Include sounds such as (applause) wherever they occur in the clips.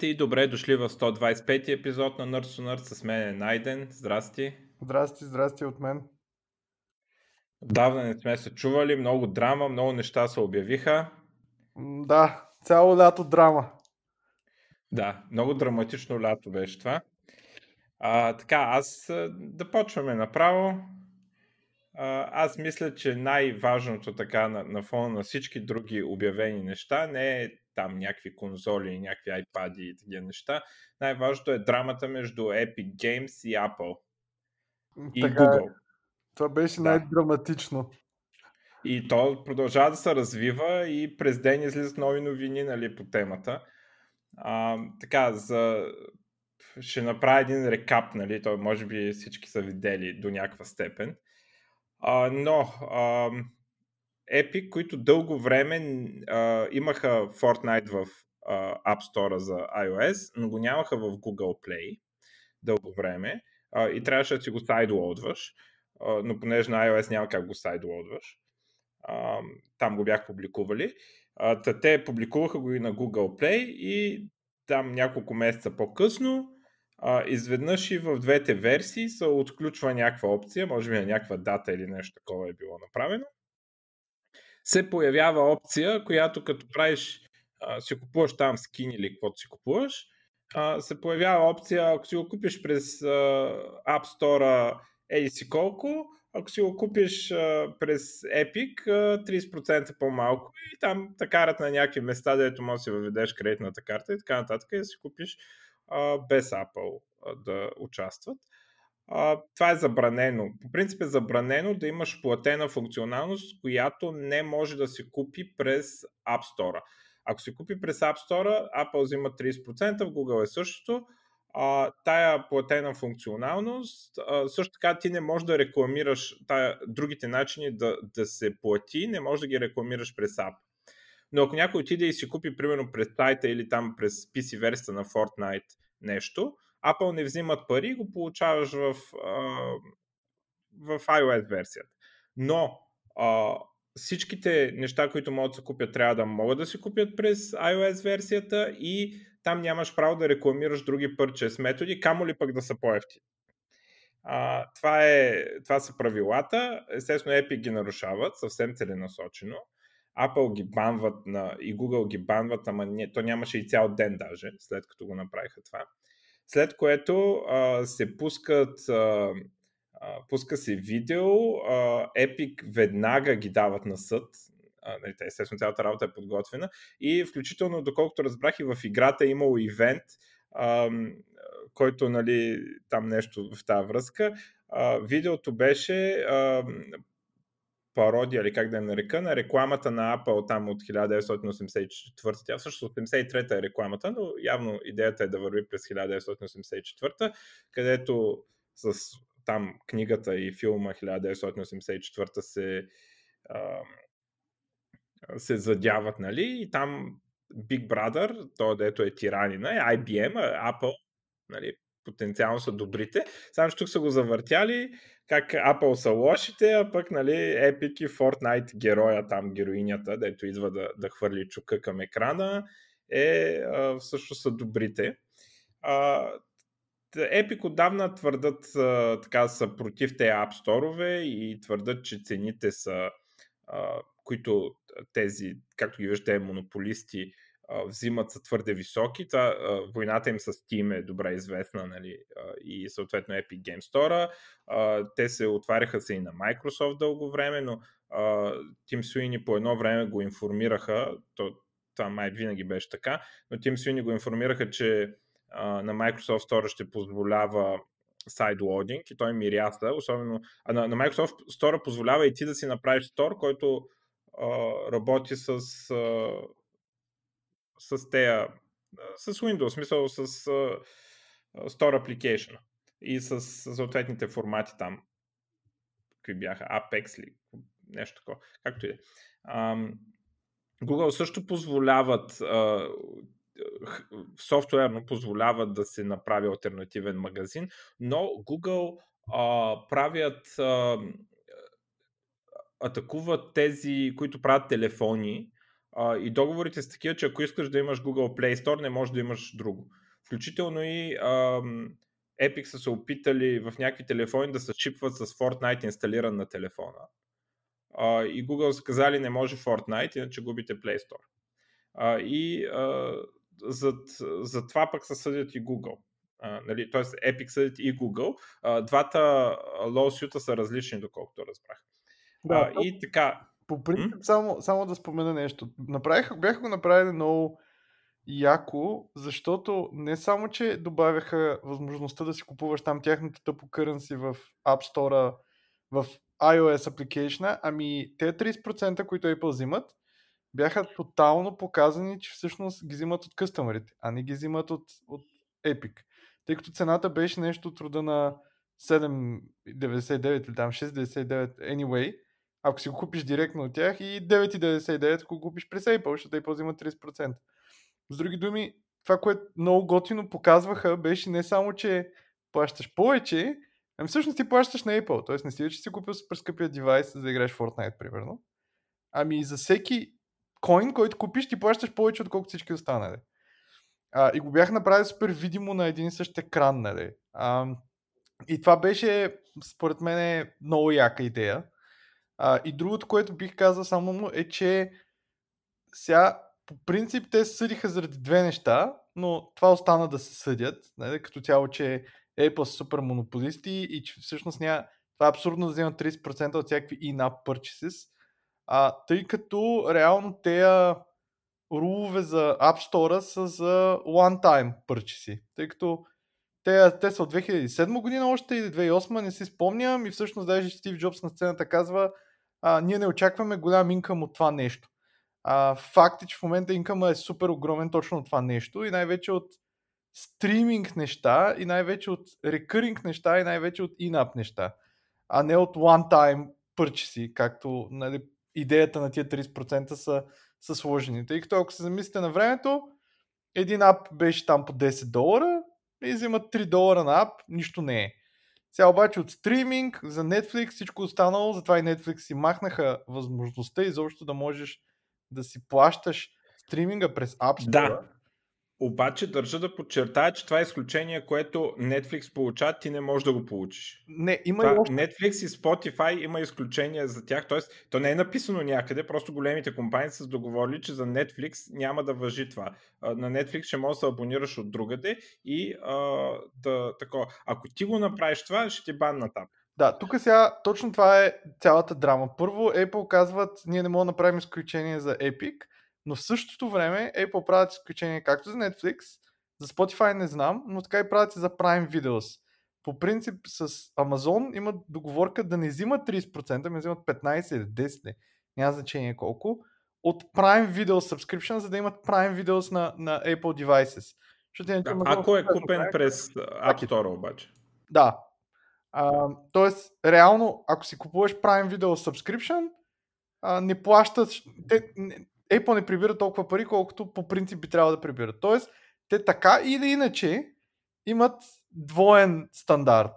Здравейте и добре дошли в 125 епизод на Nurse to Nurse. С мен е Найден. Здрасти. Здрасти, здрасти от мен. Давна не сме се чували, много драма, много неща се обявиха. Да, цяло лято драма. Да, много драматично лято беше това. А, така, аз да почваме направо. А, аз мисля, че най-важното така на, на фона на всички други обявени неща не е там някакви конзоли, някакви iPad и такива неща. Най-важното е драмата между Epic Games и Apple. И така, Google. Това беше да. най-драматично. И то продължава да се развива и през ден излизат нови новини нали, по темата. А, така, за... ще направя един рекап, нали, то може би всички са видели до някаква степен. А, но а, Epic, които дълго време а, имаха Fortnite в а, App Store за iOS, но го нямаха в Google Play дълго време а, и трябваше да си го сайдлоудваш, но понеже на iOS няма как го сайдлоудваш, там го бях публикували. А, те публикуваха го и на Google Play и там няколко месеца по-късно а, изведнъж и в двете версии се отключва някаква опция, може би на някаква дата или нещо такова е било направено се появява опция, която като правиш, а, си купуваш там скин или каквото си купуваш, се появява опция, ако си го купиш през App Store еди си колко, ако си го купиш през Epic, а, 30% по-малко и там те карат на някакви места, където можеш да си въведеш кредитната карта и така нататък и да си купиш без Apple да участват това е забранено. По принцип е забранено да имаш платена функционалност, която не може да се купи през App Store. Ако се купи през App Store, Apple взима 30%, в Google е същото. А, тая платена функционалност, а, също така ти не можеш да рекламираш тая, другите начини да, да се плати, не можеш да ги рекламираш през App. Но ако някой отиде и си купи, примерно през сайта или там през PC версията на Fortnite нещо, Apple не взимат пари и го получаваш в, в iOS версията. Но а, всичките неща, които могат да се купят, трябва да могат да се купят през iOS версията и там нямаш право да рекламираш други purchase методи, камо ли пък да са по-ефтини. А, това, е, това са правилата. Естествено, Epic ги нарушават съвсем целенасочено. Apple ги банват на, и Google ги банват, ама не, то нямаше и цял ден даже, след като го направиха това. След което а, се пускат а, пуска се видео, а, Epic веднага ги дават на съд, а, нали, естествено цялата работа е подготвена и включително доколкото разбрах и в играта е имало ивент, а, който нали, там нещо в тази връзка. А, видеото беше а, пародия, или как да я нарека, на рекламата на Apple там от 1984. Тя всъщност 83-та е рекламата, но явно идеята е да върви през 1984, където с там книгата и филма 1984 се а, се задяват, нали, и там Big Brother, то дето е тиранина, е IBM, Apple, нали, потенциално са добрите. Само, че тук са го завъртяли, как Apple са лошите, а пък нали, Epic и Fortnite героя там, героинята, дето идва да, да хвърли чука към екрана, е а, са добрите. А, отдавна твърдат, така са против тези App Store и твърдат, че цените са, които тези, както ги виждате, монополисти, взимат са твърде високи. Та, войната им с Steam е добре известна нали, и съответно Epic Game Store. Те се отваряха се и на Microsoft дълго време, но Тим Суини по едно време го информираха, то, това май винаги беше така, но Тим Суини го информираха, че на Microsoft Store ще позволява сайдлоудинг и той миряса, особено а на, на Microsoft Store позволява и ти да си направиш стор, който а, работи с а, с тея, с Windows, смисъл с uh, Store Application и с съответните формати там. Какви бяха? Apex ли? Нещо такова. Както и да um, Google също позволяват uh, софтуерно позволяват да се направи альтернативен магазин, но Google uh, правят uh, атакуват тези, които правят телефони А, и договорите са такива, че ако искаш да имаш Google Play Store, не можеш да имаш друго. Включително и ам, Epic са се опитали в някакви телефони да се чипват с Fortnite инсталиран на телефона. А, и Google са казали не може Fortnite, иначе губите Play Store. А, и а, за, за това пък се съдят и Google. А, нали, Тоест Epic съдят и Google. А, двата lawsuit са различни, доколкото разбрах. Да, а, и така. По принцип, само, само да спомена нещо. Направиха, бяха го направили много яко, защото не само, че добавяха възможността да си купуваш там тяхната тъпо currency в App Store, в iOS application, ами те 30%, които Apple взимат, бяха тотално показани, че всъщност ги взимат от къстъмерите, а не ги взимат от, от Epic. Тъй като цената беше нещо от рода на 7,99 или там 6,99 anyway, ако си го купиш директно от тях и 9,99 ако го купиш през Apple, защото Apple взима 30%. С други думи, това, което много готино показваха, беше не само, че плащаш повече, ами всъщност ти плащаш на Apple. Тоест не си, че си купил супер скъпия девайс, за да играеш Fortnite, примерно. Ами за всеки коин, който купиш, ти плащаш повече, отколкото всички останали. А, и го бях направил супер видимо на един и същ екран, нали. А, и това беше, според мен, много яка идея. А, и другото, което бих казал само му е, че сега по принцип те се съдиха заради две неща, но това остана да се съдят, нали, като цяло, че Apple са супер монополисти и че всъщност няма, това е абсурдно да вземат 30% от всякакви in-app purchases, а, тъй като реално те рулове за App Store са за one-time purchase, тъй като те, те са от 2007 година още или 2008, не си спомням и всъщност даже Стив Джобс на сцената казва, а, ние не очакваме голям инкъм от това нещо. А, факт е, че в момента инкъма е супер огромен точно от това нещо и най-вече от стриминг неща и най-вече от рекъринг неща и най-вече от in-app неща, а не от one-time purchase, както нали, идеята на тия 30% са, са сложени. Тъй като ако се замислите на времето, един ап беше там по 10 долара и взимат 3 долара на ап, нищо не е. Сега обаче от стриминг за Netflix всичко останало, затова и Netflix си махнаха възможността изобщо да можеш да си плащаш стриминга през App Store. Да. Обаче държа да подчертая, че това е изключение, което Netflix получава, ти не можеш да го получиш. Не, има това, и още... Netflix и Spotify има изключения за тях, т.е. то не е написано някъде, просто големите компании са договорили, че за Netflix няма да въжи това. На Netflix ще можеш да се абонираш от другаде и а, да, тако. ако ти го направиш това, ще ти банна там. Да, тук сега точно това е цялата драма. Първо, Apple казват, ние не можем да направим изключение за Epic, но в същото време Apple правят изключение както за Netflix, за Spotify не знам, но така и правят и за Prime Videos. По принцип с Amazon имат договорка да не взимат 30%, ами взимат 15 или 10, няма значение колко, от Prime Video Subscription, за да имат Prime Videos на, на Apple devices. Защото, да, ако е купен през App Store обаче. Да, а, тоест, реално, ако си купуваш Prime Video Subscription, а, не плащаш, те, не, Apple не прибира толкова пари, колкото по принцип би трябвало да прибират. Тоест, те така или иначе имат двоен стандарт.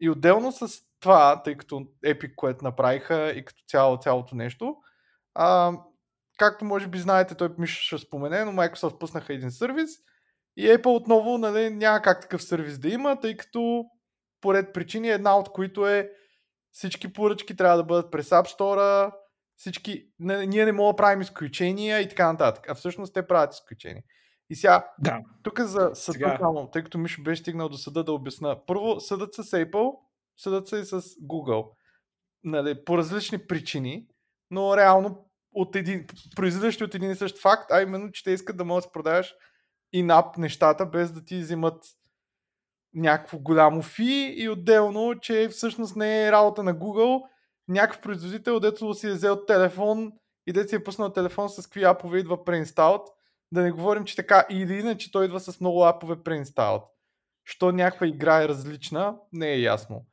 И отделно с това, тъй като Epic, което направиха и като цяло, цялото нещо, а, както може би знаете, той Миша ще спомене, но Microsoft пуснаха един сервис и Apple отново нали, няма как такъв сервис да има, тъй като поред причини, една от които е всички поръчки трябва да бъдат през App Store, всички, не, ние не можем да правим изключения и така нататък. А всъщност те правят изключения. И сега, да. тук за съда, сега... тъй като Мишо беше стигнал до съда да обясна. Първо, съдът с Apple, съдът се и с Google. Нали, по различни причини, но реално от един, произлизащи от един и същ факт, а именно, че те искат да можеш да продаваш и нап нещата, без да ти взимат някакво голямо фи и отделно, че всъщност не е работа на Google, някакъв производител, дето си е взел телефон и дето си е пуснал телефон с какви апове идва преинсталт, да не говорим, че така или иначе той идва с много апове преинсталт. Що някаква игра е различна, не е ясно.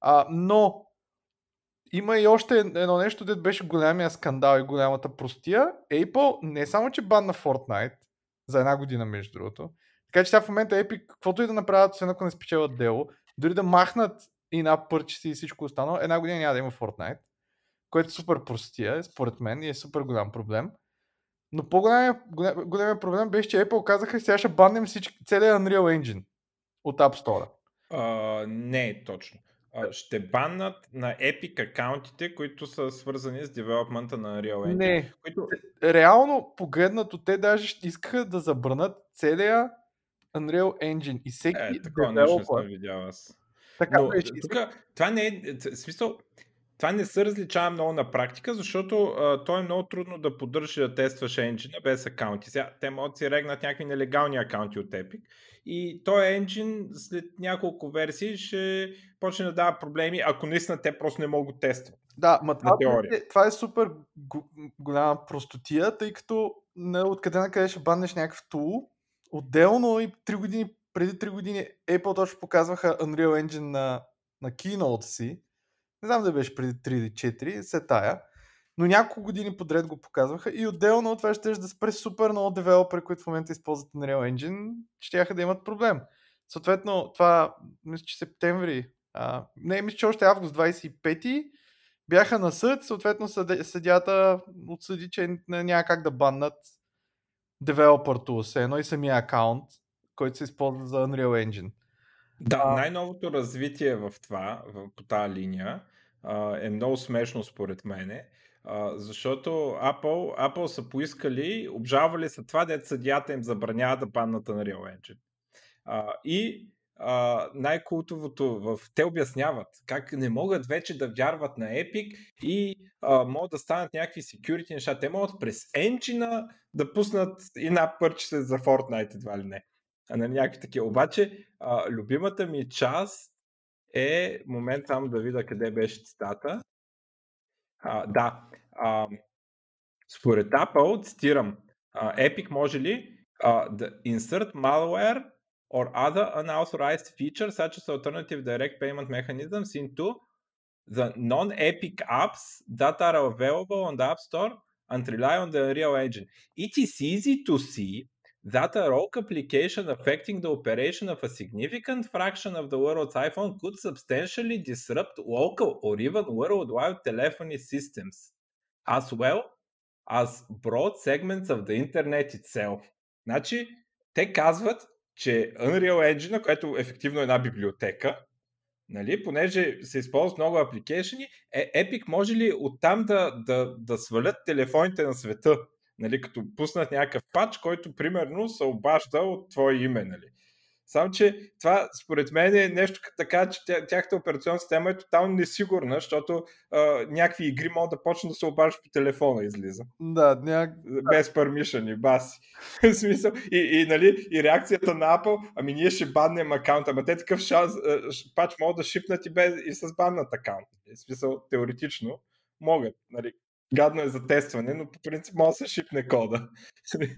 А, но има и още едно нещо, дето беше голямия скандал и голямата простия. Apple не само, че банна Fortnite за една година, между другото, така че сега в момента Epic, каквото и да направят, освен ако не спечелят дело, дори да махнат и на пърчеси и всичко останало, една година няма да има Fortnite, което е супер простия, според мен, и е супер голям проблем. Но по-големият големия проблем беше, че Apple казаха, сега ще баннем всички, целият Unreal Engine от App Store. Uh, не точно. Uh, ще баннат на Epic акаунтите, които са свързани с девелопмента на Unreal Engine. Не. Които... Реално погледнато, те даже искаха да забранат целия Unreal Engine и всеки е, такова нещо не съм видял аз. Така Но, беше. Тук, това не е, смисъл, това не се различава много на практика, защото а, то е много трудно да поддържаш да тестваш енджина без акаунти. Сега, те могат да си регнат някакви нелегални акаунти от Epic и този енджин след няколко версии ще почне да дава проблеми, ако наистина те просто не могат да тестват. Да, ма това, е, това е супер голяма простотия, тъй като не, откъде на къде ще баннеш някакъв тул. Отделно и 3 години, преди 3 години Apple точно показваха Unreal Engine на, на Keynote си не знам да беше преди 3 или 4, се тая. Но няколко години подред го показваха и отделно от това ще да спре супер много девелопери, които в момента използват Unreal Engine, ще да имат проблем. Съответно, това, мисля, че септември, а, не, мисля, че още август 25 бяха на съд, съответно съдята отсъди, че няма как да баннат девелопер tools, едно и самия акаунт, който се използва за Unreal Engine. Да, а... най-новото развитие в това, в, по тази линия, а, е много смешно според мене, а, защото Apple, Apple са поискали, обжалвали са това, дето съдията им забранява да баннат на Real Engine. А, и а, най-култовото, в... те обясняват как не могат вече да вярват на Epic и а, могат да станат някакви security неща. Те могат през енджина да пуснат и на пърче за Fortnite, едва ли не. А на някакви такива. Обаче, а, любимата ми част е, момент само да видя къде беше цитата. А, да, а, според Apple, цитирам, uh, Epic може ли uh, да insert malware or other unauthorized features such as alternative direct payment mechanisms into the non-Epic apps that are available on the App Store and rely on the Real Engine. It is easy to see that a rogue application affecting the operation of a significant fraction of the world's iPhone could substantially disrupt local or even worldwide telephony systems, as well as broad segments of the internet itself. Значи, те казват, че Unreal Engine, което ефективно е една библиотека, нали, понеже се използват много апликейшени, е, Epic може ли оттам да, да, да свалят телефоните на света? Нали, като пуснат някакъв пач, който примерно се обажда от твое име. Нали. Само, че това според мен е нещо така, че тяхната операционна система е тотално несигурна, защото а, някакви игри могат да почнат да се обаждаш по телефона излиза. Да, няк... Без permission и баси. (laughs) В смисъл, и, и, нали, и реакцията на Apple, ами ние ще баннем акаунта, ама те такъв шанс, пач могат да шипнат и, без, и с баннат акаунт. В смисъл, теоретично могат. Нали, гадно е за тестване, но по принцип може да се шипне кода. (laughs)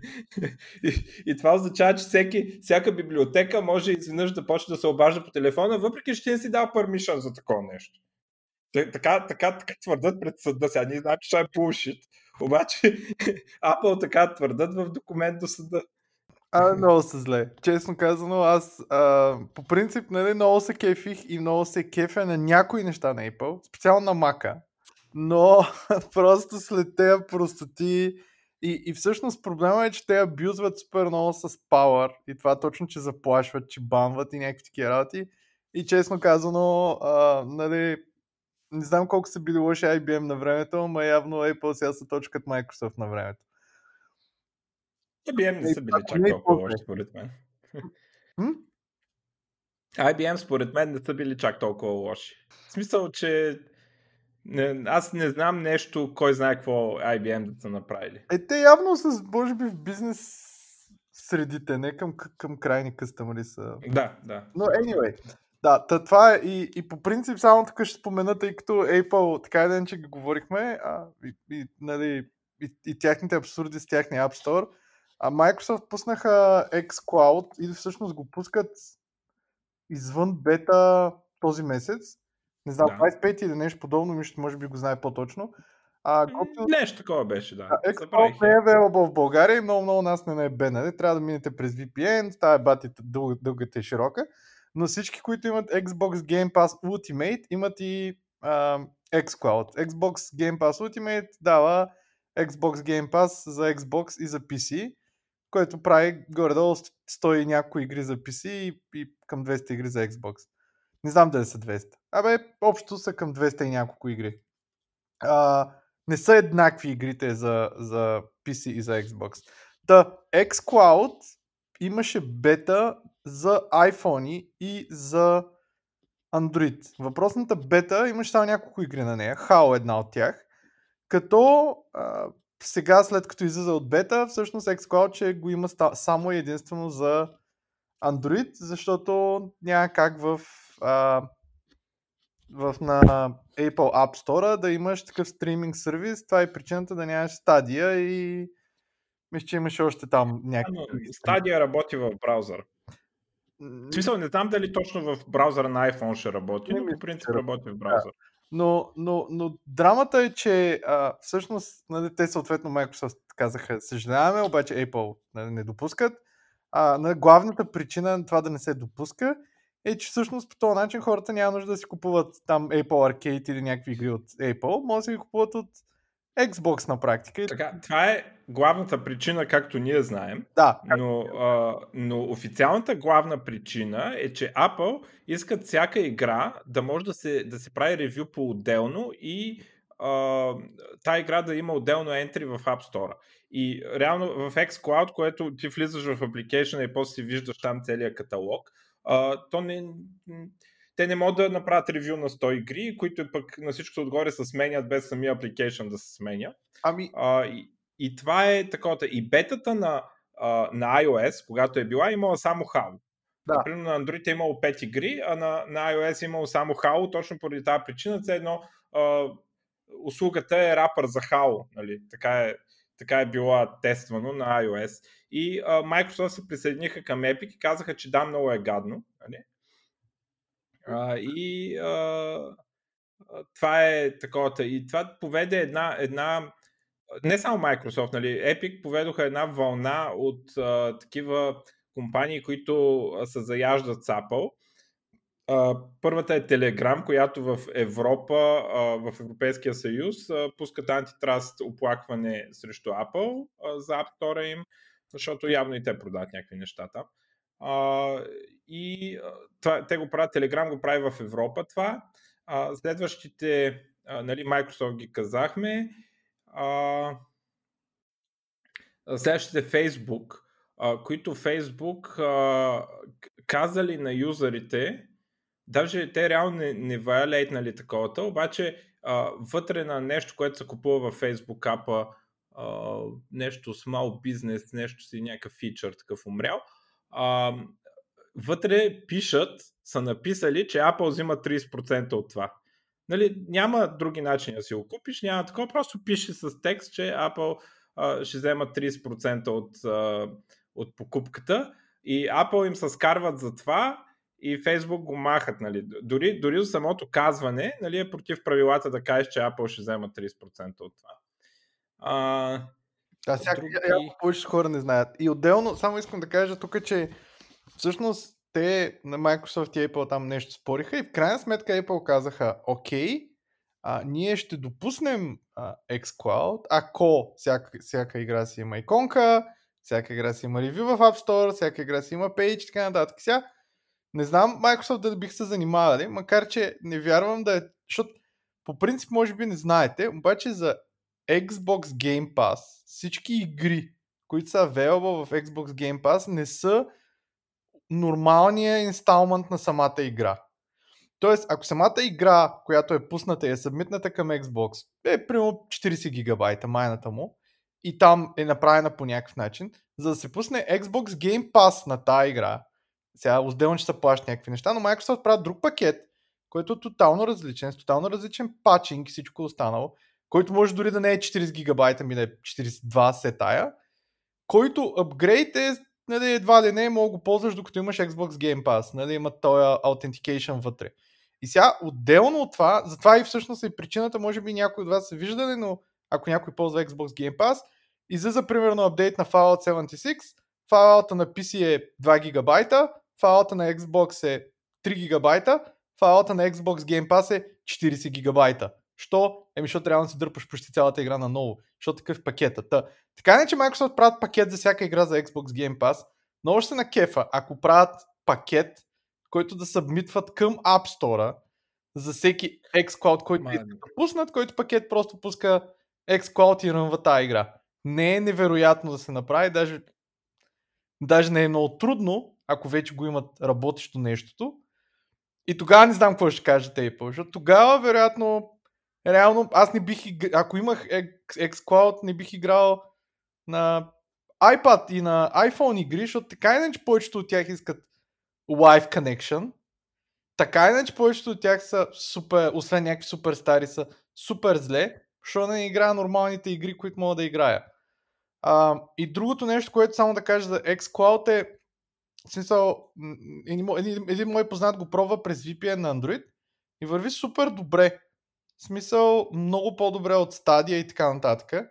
и, и това означава, че всеки, всяка библиотека може изведнъж да почне да се обажда по телефона, въпреки че не си дал permission за такова нещо. Така, така, така твърдат пред съда. Сега ние знаем, че това е bullshit. Обаче (laughs) Apple така твърдат в документ до съда. А, много са зле. Честно казано, аз а, по принцип нали, много се кефих и много се кефя на някои неща на Apple, специално на Mac но (laughs) просто след тези простоти и, и всъщност проблема е, че те абюзват супер много с Power и това точно, че заплашват, че банват и някакви такива работи. И честно казано, а, нали, не знам колко са били лоши IBM на времето, но явно Apple сега са точкат Microsoft на времето. IBM не са били чак толкова лоши, според мен. (laughs) IBM според мен не са били чак толкова лоши. В смисъл, че не, аз не знам нещо, кой знае какво IBM да са направили. Е, те явно са, може би, в бизнес средите, не към, към крайни къстъмъри са. Да, да. Но anyway, да, тъ, това е и, и по принцип само тук ще спомена, тъй като Apple, така един, че ги говорихме, а, и, и, нали, и, и тяхните абсурди с тяхния App Store, а Microsoft пуснаха xCloud и всъщност го пускат извън бета този месец не знам, да. 25 или нещо подобно, мисля, може би го знае по-точно. А, готино... Нещо такова беше, да. Xbox не е available в България и много, много нас не е бенали. Трябва да минете през VPN, тая бати дъл, дългата и широка. Но всички, които имат Xbox Game Pass Ultimate, имат и а, xCloud. Xbox Game Pass Ultimate дава Xbox Game Pass за Xbox и за PC, което прави горе-долу 100 и някои игри за PC и, и към 200 игри за Xbox. Не знам дали са 200. Абе, общо са към 200 и няколко игри. А, не са еднакви игрите за, за PC и за Xbox. Та, xCloud имаше бета за iPhone и за Android. Въпросната бета имаше само няколко игри на нея. HAL е една от тях. Като а, сега, след като излиза от бета, всъщност xCloud ще го има само единствено за Android, защото няма как в, а, в на Apple App Store да имаш такъв стриминг сервис. Това е причината да нямаш стадия и мисля, че имаше още там някакви. Стадия работи в браузър. В смисъл, не знам дали точно в браузъра на iPhone ще работи, но по принцип работи в браузър. Да. Но, но, но драмата е, че а, всъщност нали, те съответно Microsoft казаха, съжаляваме, обаче Apple нали, не допускат. А, нали, главната причина на това да не се допуска е, че всъщност по този начин хората няма нужда да си купуват там Apple Arcade или някакви игри от Apple, може да си ги купуват от Xbox на практика. Така, това е главната причина, както ние знаем. Да. Но, а, но официалната главна причина е, че Apple искат всяка игра да може да се, да се прави ревю по-отделно и а, тази игра да има отделно entry в App Store. И реално в xCloud, което ти влизаш в application и после си виждаш там целият каталог, а, то не те не могат да направят ревю на 100 игри, които пък на всичко отгоре се сменят без самия application да се сменя. Ами... А, и, и това е такова. И бетата на, а, на iOS, когато е била, имала само Halo. Да. Например, на Android е имало 5 игри, а на, на iOS е имало само Halo, точно поради тази причина. Це едно а, услугата е рапър за Halo. Нали? Така, е, така е била тествано на iOS. И а, Microsoft се присъединиха към Epic и казаха, че да, много е гадно. Нали? А, и а, това е таковата. И това поведе една, една не само Microsoft, нали, Epic поведоха една вълна от а, такива компании, които се заяждат с Apple. Първата е Telegram, която в Европа, а, в Европейския съюз, а, пускат антитраст оплакване срещу Apple за App Store им, защото явно и те продават някакви неща там. А, и това, те го правят, Telegram го прави в Европа това. Следващите, нали, Microsoft ги казахме. Следващите Facebook, които Facebook казали на юзерите, даже те реално не, не вайлейтнали таковата, обаче а, вътре на нещо, което се купува в Facebook апа, нещо small business, нещо си някакъв фичър такъв умрял, а, вътре пишат, са написали, че Apple взима 30% от това. Нали, няма други начини да си го купиш, няма такова, просто пише с текст, че Apple а, ще взема 30% от, а, от покупката и Apple им се скарват за това и Facebook го махат. Нали. Дори, дори за самото казване нали, е против правилата да кажеш, че Apple ще взема 30% от това. А, да, сега други... повече хора не знаят. И отделно, само искам да кажа тук, че всъщност те на Microsoft и Apple там нещо спориха и в крайна сметка Apple казаха, окей, а, ние ще допуснем а, xCloud, ако всяка, всяка игра си има иконка, всяка игра си има ревю в App Store, всяка игра си има пейдж и така нататък. Сега, не знам Microsoft да бих се занимавали, макар че не вярвам да е, защото по принцип може би не знаете, обаче за Xbox Game Pass всички игри, които са available в Xbox Game Pass не са нормалния инсталмент на самата игра. Тоест, ако самата игра, която е пусната и е събмитната към Xbox, е примерно 40 гигабайта майната му и там е направена по някакъв начин, за да се пусне Xbox Game Pass на тази игра, сега отделно ще се плащат някакви неща, но Microsoft правят друг пакет, който е тотално различен, с тотално различен патчинг и всичко останало, който може дори да не е 40 гигабайта, ми да е 42 сетая, който апгрейд е нали, едва ли не мога го ползваш докато имаш Xbox Game Pass, нали, има този authentication вътре. И сега, отделно от това, затова и всъщност е причината, може би някой от вас са виждали, но ако някой ползва Xbox Game Pass, излиза примерно апдейт на Fallout 76, Fallout на PC е 2 гигабайта, Fallout на Xbox е 3 гигабайта, Fallout на Xbox Game Pass е 40 гигабайта. Що? Еми, защото трябва да си дърпаш почти цялата игра на ново. Защото такъв пакета. Та, така не, че Microsoft правят пакет за всяка игра за Xbox Game Pass, но още на кефа, ако правят пакет, който да събмитват към App Store за всеки xCloud, който искат да пуснат, който пакет просто пуска xCloud и рънва тази игра. Не е невероятно да се направи, даже, даже не е много трудно, ако вече го имат работещо нещото. И тогава не знам какво ще кажете Apple, защото тогава вероятно реално аз не бих игр... ако имах xCloud не бих играл на iPad и на iPhone игри, защото така иначе повечето от тях искат Wi-Fi connection. Така иначе повечето от тях са супер, освен някакви супер стари, са супер зле, защото не играя нормалните игри, които мога да играя. А, и другото нещо, което само да кажа за xCloud е, в смисъл, един, един, един мой познат го пробва през VPN на Android и върви супер добре. В смисъл, много по-добре от Stadia и така нататък.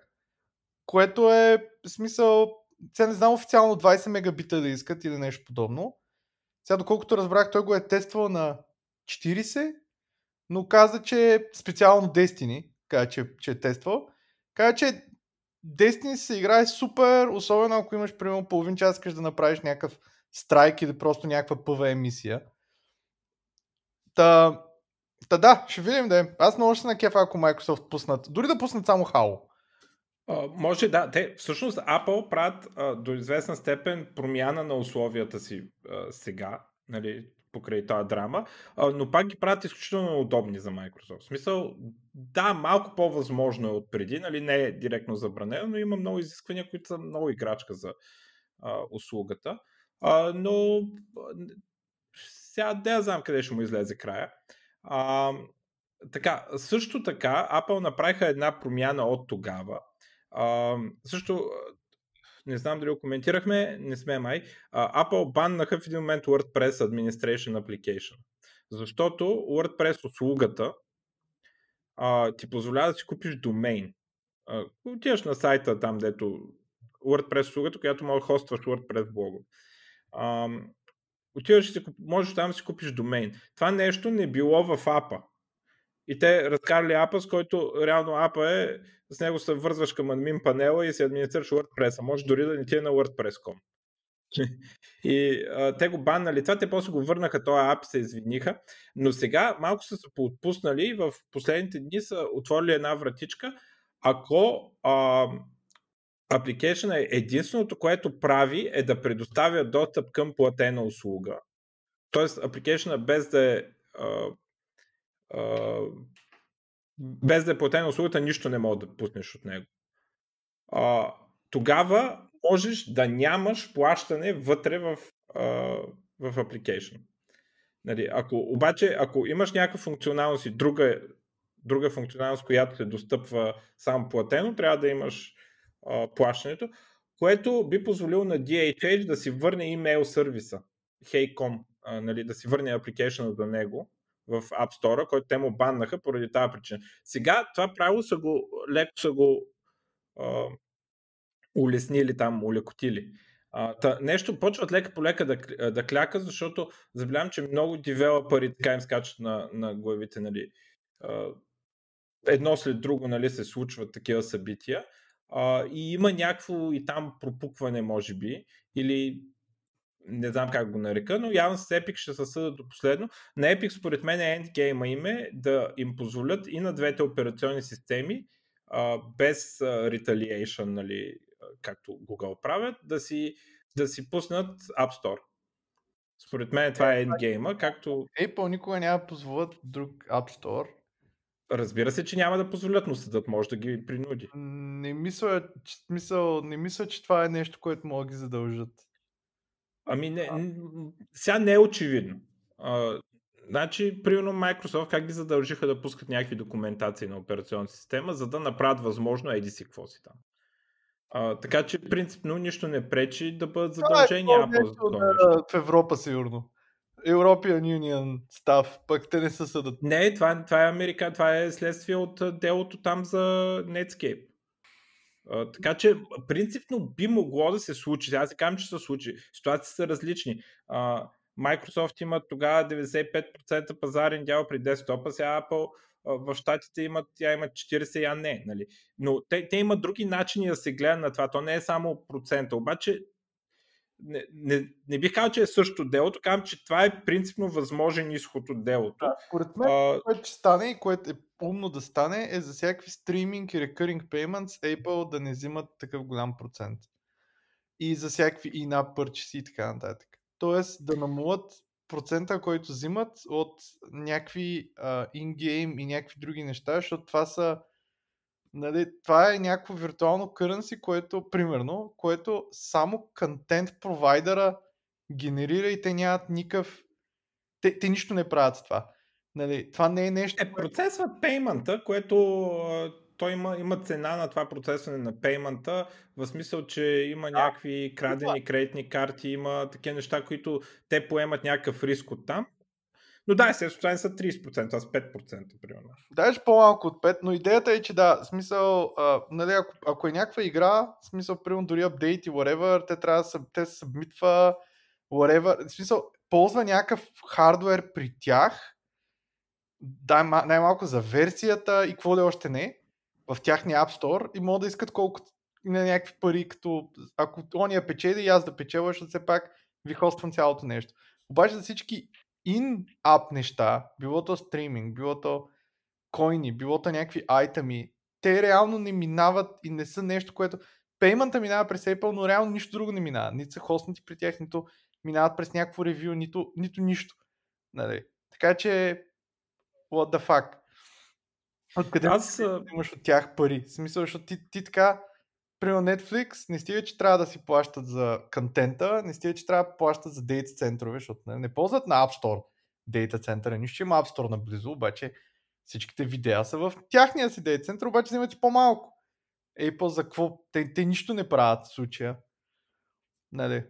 Което е, в смисъл, сега не знам официално 20 мегабита да искат или нещо подобно. Сега, доколкото разбрах, той го е тествал на 40, но каза, че специално Destiny, каза, че, че е тествал, каза, че Destiny се играе супер, особено ако имаш примерно половин час, искаш да направиш някакъв страйк или просто някаква PvE мисия. Та, та да, ще видим да е. Аз много ще на кефа, ако Microsoft пуснат. Дори да пуснат само Halo. Uh, може да. Те, всъщност Apple правят uh, до известна степен промяна на условията си uh, сега, нали, покрай тази драма, uh, но пак ги правят изключително удобни за Microsoft. В смисъл, да, малко по-възможно е от преди, нали, не е директно забранено, но има много изисквания, които са много играчка за uh, услугата. Uh, но сега не знам къде ще му излезе края. Uh, така, също така, Apple направиха една промяна от тогава, а, също, не знам дали го коментирахме, не сме май. А, Apple баннаха в един момент WordPress Administration Application. Защото WordPress услугата а, ти позволява да си купиш домейн. А, отиваш на сайта там, дето WordPress услугата, която може да хостваш WordPress блога. А, отиваш и си, можеш там да си купиш домейн. Това нещо не било в апа. И те разкарали апа, с който реално апа е, с него се вързваш към админ панела и си администрираш WordPress. Може дори да не ти е на WordPress.com. (laughs) И а, те го баннали това, те после го върнаха този ап, се извиниха, но сега малко са се поотпуснали и в последните дни са отворили една вратичка, ако а, application е единственото, което прави е да предоставя достъп към платена услуга. Тоест, application без да е а, без да е платена услугата, нищо не мога да пуснеш от него. А, тогава можеш да нямаш плащане вътре в, а, в application. Нали, ако, обаче, ако имаш някаква функционалност и друга, друга функционалност, която се достъпва само платено, трябва да имаш плащането, което би позволило на DHH да си върне имейл сервиса, Hey.com, нали, да си върне application до него в App Store, който те му баннаха поради тази причина. Сега това правило са го, леко са го а, улеснили там, улекотили. А, та, нещо почват лека по лека да, да кляка, защото забелявам, че много девелопери така им скачат на, на главите, нали. А, едно след друго нали, се случват такива събития. А, и има някакво и там пропукване, може би, или не знам как го нарека, но явно с Epic ще се съдат до последно. На Epic според мен е ендгейма им е да им позволят и на двете операционни системи а, без а, retaliation, нали, както Google правят, да си, да си пуснат App Store. Според мен това е ендгейма, както... Apple никога няма позволят друг App Store. Разбира се, че няма да позволят, но съдът може да ги принуди. Не мисля, че, мисъл, не мисля, че това е нещо, което могат да ги задължат. Ами не, сега не е очевидно. А, значи, примерно Microsoft как ги задължиха да пускат някакви документации на операционната система, за да направят възможно еди си какво си там. А, така че принципно нищо не пречи да бъдат задължени това е нещо. В Европа сигурно. European Union став, пък те не са съдът. Не, това, това е Америка, това е следствие от делото там за Netscape така че, принципно би могло да се случи. Аз се казвам, че се случи. Ситуации са различни. Uh, Microsoft има тогава 95% пазарен дял при десктопа, сега Apple в щатите имат, тя има 40, а не. Нали? Но те, те имат други начини да се гледа на това. То не е само процента. Обаче не, не, не бих казал, че е също делото, казвам, че това е принципно възможен изход от делото. Да, според мен, а... което ще стане и което е умно да стане, е за всякакви стриминг и recurring payments Apple да не взимат такъв голям процент. И за всякакви in-app purchase и така нататък. Тоест да намалят процента, който взимат от някакви uh, in-game и някакви други неща, защото това са нали, това е някакво виртуално currency, което, примерно, което само контент провайдера генерира и те нямат никакъв... Те, те нищо не правят с това. Нали, това не е нещо... Е, процесват пеймента, което той има, има цена на това процесване на пеймента, в смисъл, че има да. някакви крадени кредитни карти, има такива неща, които те поемат някакъв риск от там но да, естествено, са 30%, а с 5%, примерно. Даже по-малко от 5, но идеята е, че да, смисъл, а, нали, ако, ако е някаква игра, смисъл, примерно дори апдейт и whatever, те трябва да се, те събмитва, whatever, смисъл, ползва някакъв хардвер при тях, дай, най-малко за версията и какво ли още не, в тяхния App Store и могат да искат колкото на някакви пари, като ако ония печели и аз да печеля, защото все пак ви хоствам цялото нещо. Обаче за всички in-app неща, било то стриминг, било то койни, било то някакви айтами, те реално не минават и не са нещо, което... Пеймента минава през Apple, но реално нищо друго не минава. Нито са хостнати при тях, нито минават през някакво ревю, нито, нито нищо. Нали? Така че, what the fuck. Откъде Аз... имаш от тях пари? В смисъл, защото ти, ти така Примерно Netflix не стига, че трябва да си плащат за контента, не стига, че трябва да плащат за дейта центрове, защото не, не ползват на App Store дейта центъра. Нищо, има App Store наблизо, обаче всичките видеа са в тяхния си дейта център, обаче взимат и по-малко. Apple за какво? Те, те нищо не правят в случая. Нали?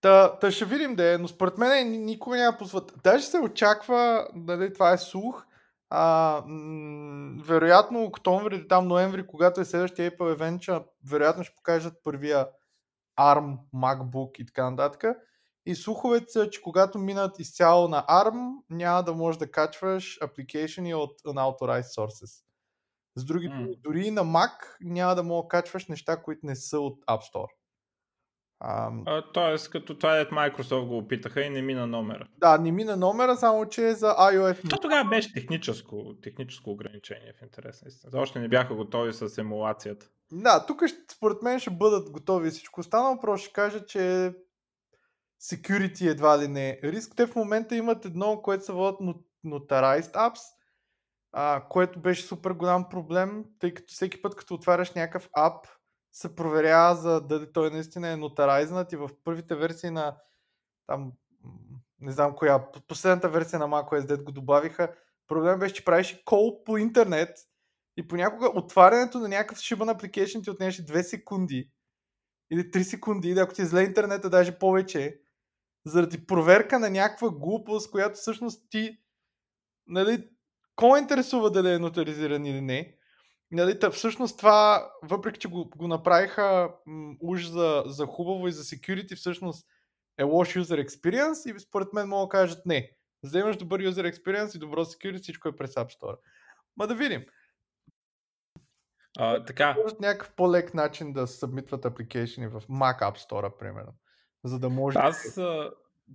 Та, та ще видим да е, но според мен никога няма позват. Даже се очаква, нали, това е слух, а, м- вероятно октомври, там ноември, когато е следващия Apple Event, вероятно ще покажат първия ARM, MacBook и така нататък. И слуховете са, че когато минат изцяло на ARM, няма да можеш да качваш апликейшени от unauthorized sources. С други mm. дори и на Mac няма да мога да качваш неща, които не са от App Store. А, тоест, като това е Microsoft го опитаха и не мина номера. Да, не мина номера, само че е за iOS. То тогава беше техническо, техническо ограничение в интерес на Още не бяха готови с емулацията. Да, тук според мен ще бъдат готови всичко останало, просто ще кажа, че security едва ли не е риск. Те в момента имат едно, което се водят Notarized Apps, а, което беше супер голям проблем, тъй като всеки път, като отваряш някакъв ап, се проверява за дали той наистина е нотарайзнат и в първите версии на там, не знам коя, последната версия на macOS, го добавиха, проблем беше, че правиш кол по интернет и понякога отварянето на някакъв шибан апликейшн ти отнеше 2 секунди или 3 секунди, или ако ти е зле интернета, даже повече, заради проверка на някаква глупост, която всъщност ти, нали, кой интересува дали е нотаризиран или не, Нали, та, всъщност това, въпреки че го, го направиха м, уж за, за хубаво и за security, всъщност е лош user experience и според мен могат да кажат не. За да имаш добър user experience и добро security, всичко е през App Store. Ма да видим. А, така. Може някакъв по-лек начин да събмитват апликейшни в Mac App Store, примерно. За да може. Аз, да,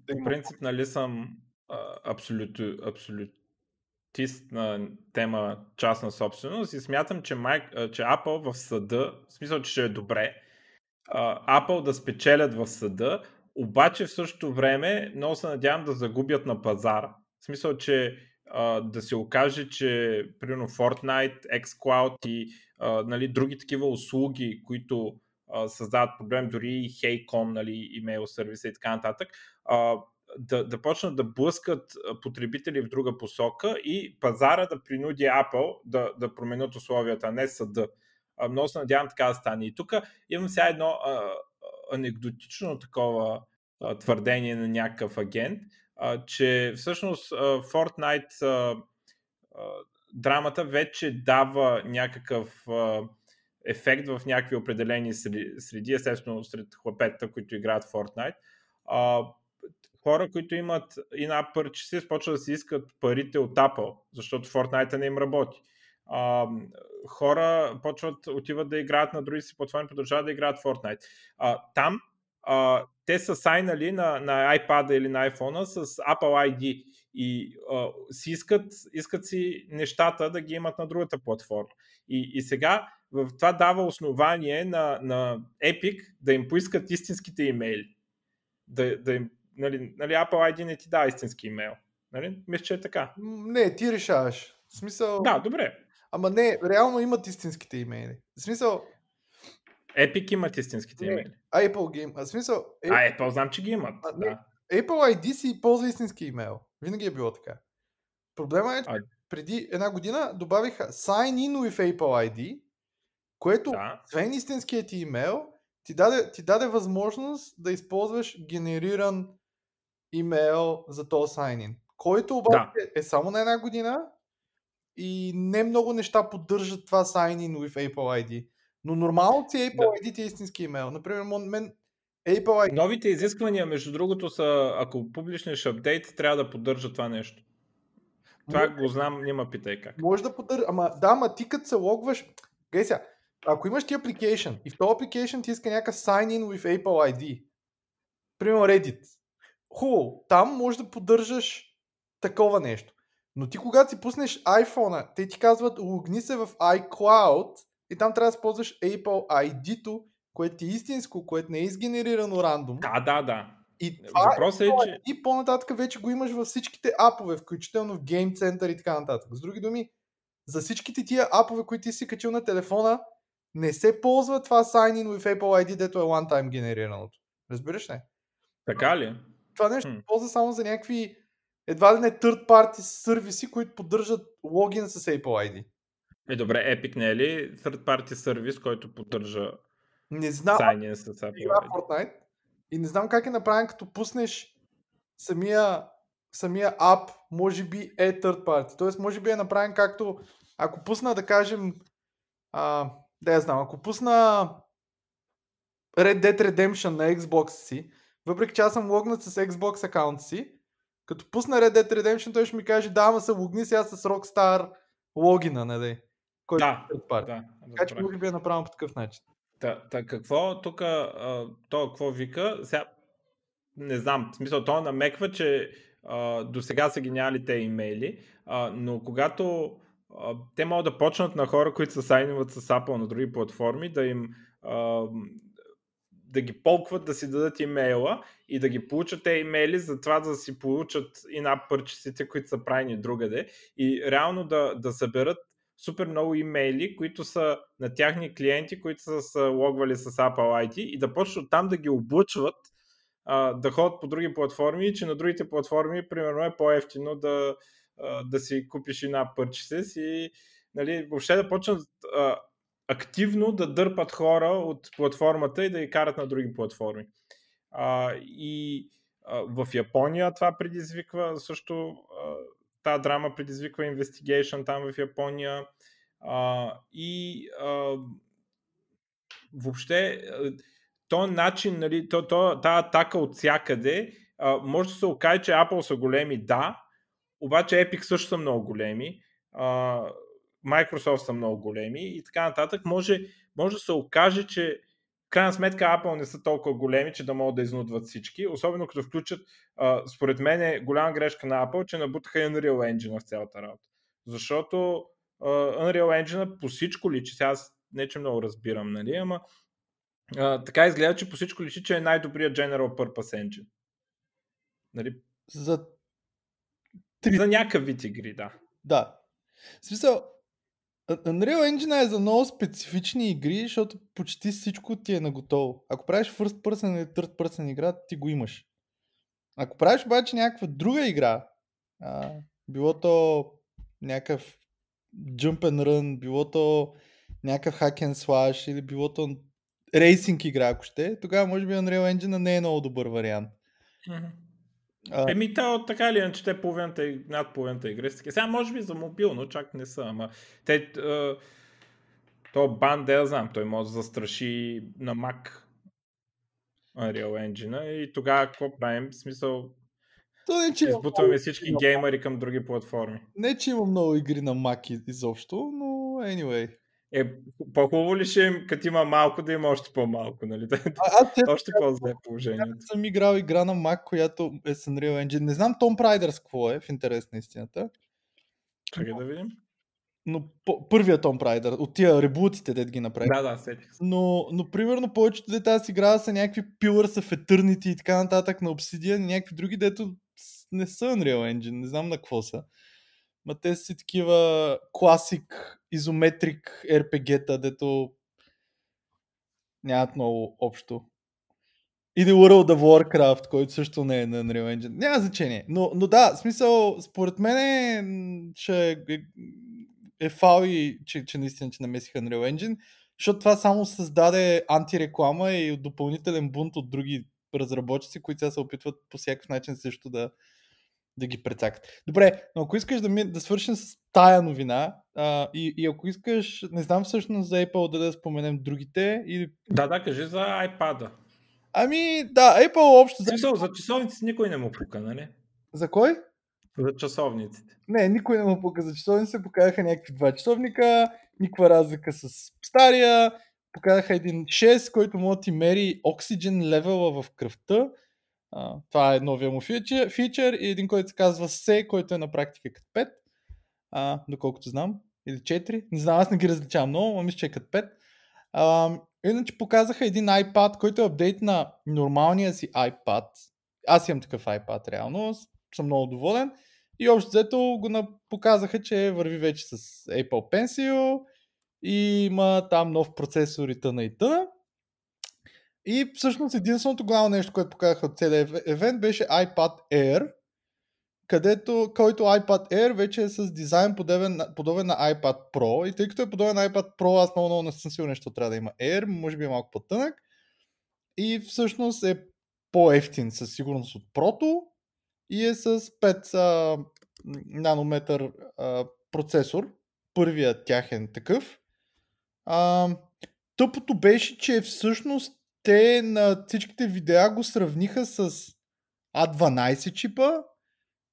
по принцип, нали съм абсолютно, абсолют, тист на тема частна собственост и смятам, че, Mike, че Apple в съда, в смисъл, че ще е добре, Apple да спечелят в съда, обаче в същото време много се надявам да загубят на пазара. В смисъл, че да се окаже, че примерно Fortnite, xCloud и нали, други такива услуги, които създават проблем, дори и Hey.com, нали, имейл сервиса и така нататък, да, да почнат да блъскат потребители в друга посока и пазара да принуди Apple да, да променят условията, а не съда. Много се надявам така да стане. И тук имам сега едно а, анекдотично такова а, твърдение на някакъв агент, а, че всъщност а, Fortnite а, а, драмата вече дава някакъв а, ефект в някакви определени среди, естествено сред хлапетата, които играят Fortnite. А, хора, които имат in-app purchases, почват да си искат парите от Apple, защото Fortnite не им работи. А, хора почват, отиват да играят на други си платформи, продължават да играят Fortnite. А, там а, те са сайнали на, на iPad или на iPhone с Apple ID и а, си искат, искат си нещата да ги имат на другата платформа. И, и сега в това дава основание на, на Epic да им поискат истинските имейли. Да, да им, нали, нали, Apple ID не ти дава истински имейл. Нали? Мисля, че е така. Не, ти решаваш. В смисъл... Да, добре. Ама не, реално имат истинските имейли. В смисъл... Epic имат истинските не, имейли. Apple Game. В смисъл... Apple... А, Apple знам, че ги имат. А, не, да. Apple ID си ползва истински имейл. Винаги е било така. Проблема е, че А- преди една година добавиха Sign in with Apple ID, което, Да. освен истинският ти имейл, ти даде, ти даде възможност да използваш генериран имейл за този in, който обаче е само на една година и не много неща поддържат това sign in with Apple ID. Но нормално си Apple Да. ID ти е истински имейл. Например, мен Apple ID Новите изисквания, между другото, са, ако публичнеш апдейт, трябва да поддържа това нещо. Това Може- го знам, няма питай как. Може да поддържа. Ама да, ама ти като се логваш. Гей сега, ако имаш ти application и в този application ти иска някакъв sign in with Apple ID, примерно Reddit, хубаво, там може да поддържаш такова нещо. Но ти когато си пуснеш iPhone, те ти казват логни се в iCloud и там трябва да използваш Apple ID-то, което ти е истинско, което не е изгенерирано рандом. Да, да, да. И това Въпросът е, че... и по-нататък вече го имаш във всичките апове, включително в Game Center и така нататък. С други думи, за всичките тия апове, които ти си качил на телефона, не се ползва това sign in with Apple ID, дето е one-time генерираното. Разбираш ли? Така ли? Това нещо се ползва само за някакви едва ли не third party сервиси, които поддържат логин с Apple ID. Е, добре, Epic не е ли third party сервис, който поддържа Не знам, с Apple ID? Fortnite и не знам как е направен, като пуснеш самия, самия ап, може би е third party. Тоест, може би е направен както, ако пусна, да кажем, а, да я знам, ако пусна Red Dead Redemption на Xbox си, въпреки че аз съм логнат с Xbox акаунт си, като пусна Red Dead Redemption, той ще ми каже, да, ама се логни сега с Rockstar логина, нали? Който Да, е. Да, Така че може би е направено по такъв начин. Та, та какво тук, то какво вика, сега не знам, в смисъл, то намеква, че до сега са ги нямали те имейли, а, но когато а, те могат да почнат на хора, които се сайнуват с Apple на други платформи, да им а, да ги полкват да си дадат имейла и да ги получат те имейли за това да си получат in-app purchase които са правени другаде. И реално да, да съберат супер много имейли, които са на тяхни клиенти, които са се логвали с Apple ID и да почнат там да ги облъчват да ходят по други платформи и че на другите платформи примерно е по-ефтино да, да си купиш in-app purchases и нали, въобще да почнат активно да дърпат хора от платформата и да ги карат на други платформи. А, и а, в Япония това предизвиква също а, тази драма предизвиква investigation там в Япония а, и а, въобще то начин, нали, то, то, тази атака от всякъде а, може да се окаже, че Apple са големи, да, обаче Epic също са много големи, а, Microsoft са много големи и така нататък. Може, може да се окаже, че в крайна сметка Apple не са толкова големи, че да могат да изнудват всички, особено като включат, а, според мен е голяма грешка на Apple, че набутаха Unreal Engine в цялата работа. Защото а, Unreal Engine по всичко личи, сега аз не че много разбирам, нали, ама а, така изгледа, че по всичко личи, че е най-добрият General Purpose Engine. Нали, За за някакъв вид игри, да. Да. В смисъл, Unreal Engine е за много специфични игри, защото почти всичко ти е наготово. Ако правиш first person или third person игра, ти го имаш. Ако правиш обаче някаква друга игра, а, било то някакъв jump and run, било то някакъв hack and slash или било то рейсинг игра, ако ще, тогава може би Unreal Engine не е много добър вариант. А, Еми, то така или иначе, те половината, и- над половината игри са. Сега може би за мобилно, чак не са, ама те, а, то бан, да я знам, той може да застраши на Mac Unreal Engine и тогава какво правим? В смисъл, То не, че Избутваме всички геймери към други платформи. Не, че има много игри на Mac изобщо, но anyway. Е, по-хубаво ли ще им, като има малко, да има още по-малко, нали? (laughs) А, аз още по-зле положението. съм играл игра на Mac, която е с Unreal Engine. Не знам Tomb Raider с какво е, в интерес на истината. Чакай да видим. Но по- първият Tomb Raider, от тия ребутите, дед ги направи. Да, да, сетих се. Но, но примерно повечето дета си играва са някакви Pillars of Eternity и така нататък на Obsidian и някакви други, дето не са Unreal Engine, не знам на какво са. Ма те си такива класик, изометрик RPG-та, дето нямат много общо. Или World of Warcraft, който също не е на Unreal Engine. Няма значение. Но, но да, смисъл, според мен е, ще е, е фал и че, че наистина че намесиха Unreal Engine, защото това само създаде антиреклама и допълнителен бунт от други разработчици, които сега се опитват по всякакъв начин също да, да ги прецакат. Добре, но ако искаш да, ми, да свършим с тая новина а, и, и ако искаш, не знам всъщност за Apple да, да споменем другите или... Да, да, кажи за iPad-а. Ами да, Apple общо... За, смисъл, за часовници никой не му пука, нали? за кой? За часовниците. Не, никой не му показа часовници, се показаха някакви два часовника, никаква разлика с стария, показаха един 6, който може да ти мери оксиджен левела в кръвта. А, това е новия му фичър, фичър и един, който се казва C, който е на практика като 5, а, доколкото знам, или 4, не знам, аз не ги различавам много, но мисля, че е като 5. А, иначе показаха един iPad, който е апдейт на нормалния си iPad. Аз имам такъв iPad, реално, съм много доволен. И общо взето го показаха, че върви вече с Apple Pencil и има там нов процесор и тъна и тъна. И всъщност единственото главно нещо, което показаха от целия ев- евент беше iPad Air, където, който iPad Air вече е с дизайн подобен, подобен на iPad Pro. И тъй като е подобен на iPad Pro, аз много, много не съм сигурен, що трябва да има Air, може би е малко по-тънък. И всъщност е по-ефтин със сигурност от Pro и е с 5 а, нанометър а, процесор. Първият тяхен такъв. А, тъпото беше, че всъщност те на всичките видеа го сравниха с A12 чипа,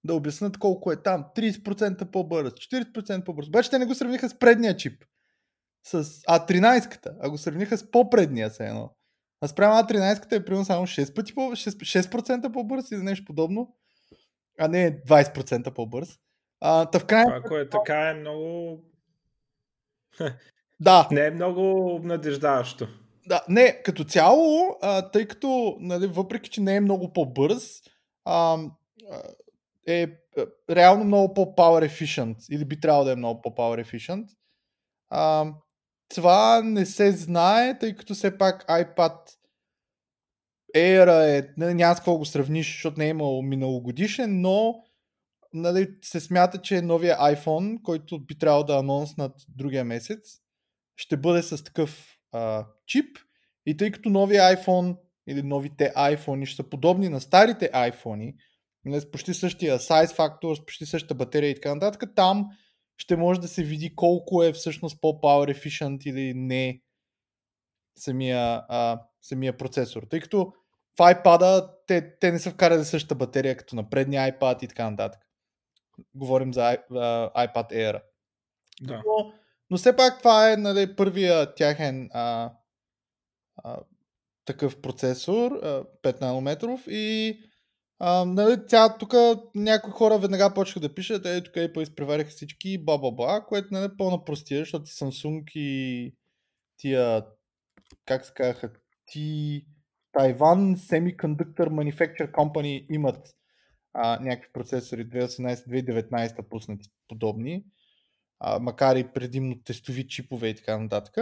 да обяснат колко е там. 30% по-бърз, 40% по-бърз. Обаче те не го сравниха с предния чип. С A13-ката, а го сравниха с по-предния се едно. А спрямо A13-ката е примерно само 6, пъти по, 6, 6% по-бърз или нещо подобно, а не 20% по-бърз. А, та в крайна... Това, ако е така, е много... Да, Не е много обнадеждаващо. Да, не, като цяло, а, тъй като, нали, въпреки, че не е много по-бърз, а, е реално много по-power efficient, или би трябвало да е много по-power efficient. А, това не се знае, тъй като все пак iPad Air е, нали, няма с какво го сравниш, защото не е имал миналогодишен, но нали, се смята, че новия iPhone, който би трябвало да анонснат другия месец, ще бъде с такъв а, чип. И тъй като новия iPhone или новите iPhone ще са подобни на старите iPhone, нали, с почти същия size factor, с почти същата батерия и така нататък, там ще може да се види колко е всъщност по-power efficient или не самия, а, самия процесор. Тъй като в iPad те, те не са вкарали същата батерия като на предния iPad и така нататък. Говорим за iPad Air. Да. Но, но все пак това е нали, първия тяхен а, а, такъв процесор, а, 5 нанометров и а, нали, тя, тук някои хора веднага почнаха да пишат, е, тук Apple изпревариха всички, бла бла бла, което нали, е пълна простия, защото и Samsung и тия, как се казаха, ти Тайван Semiconductor Manufacture Company имат а, някакви процесори 2018-2019 пуснати подобни, а, макар и предимно тестови чипове и така нататък.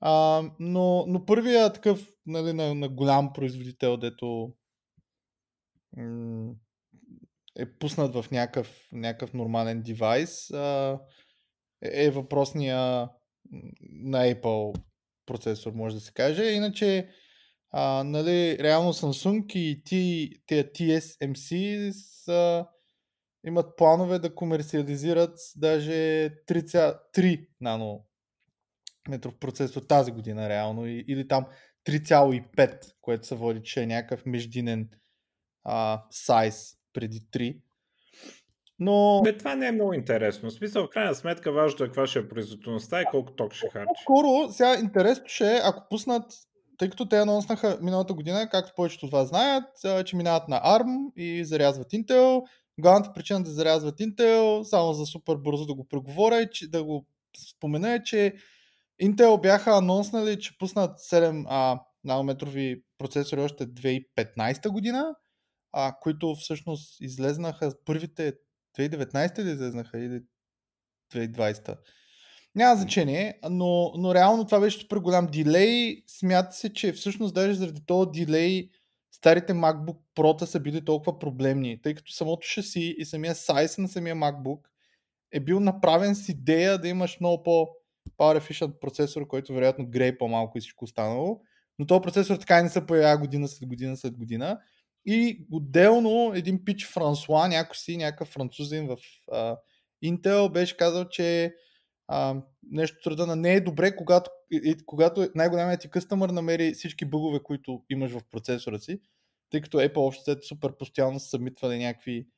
А, но, но първият такъв нали, на, на голям производител, дето е пуснат в някакъв, някакъв нормален девайс, а, е, е въпросния на Apple процесор, може да се каже. Иначе, а, нали, реално Samsung и ти, тия TSMC са, имат планове да комерциализират даже 3,3 нано метров процесор тази година реално или там 3,5, което се води, че е някакъв междинен а, сайз преди 3. Но... Бе, това не е много интересно. В смисъл, в крайна сметка, важното е каква ще е производителността и колко ток ще харчи. Скоро, сега интересно ще е, ако пуснат, тъй като те анонснаха миналата година, както повечето от вас знаят, че минават на ARM и зарязват Intel. Главната причина да зарязват Intel, само за супер бързо да го преговоря и че, да го спомена е, че Intel бяха анонснали, че пуснат 7 а, нанометрови процесори още 2015 година, а, които всъщност излезнаха първите 2019 ли излезнаха или 2020? Няма значение, но, но реално това беше супер голям дилей. Смята се, че всъщност даже заради този дилей старите MacBook Pro са били толкова проблемни, тъй като самото шаси и самия сайз на самия MacBook е бил направен с идея да имаш много по power efficient процесор, който вероятно грее по-малко и всичко останало. Но този процесор така и не се появява година след година след година. И отделно един пич Франсуа, някой си, някакъв французин в а, Intel беше казал, че а, нещо труда на не е добре, когато, и, когато най-големият ти къстъмър намери всички бъгове, които имаш в процесора си, тъй като Apple общо е супер постоянно са съмитвали някакви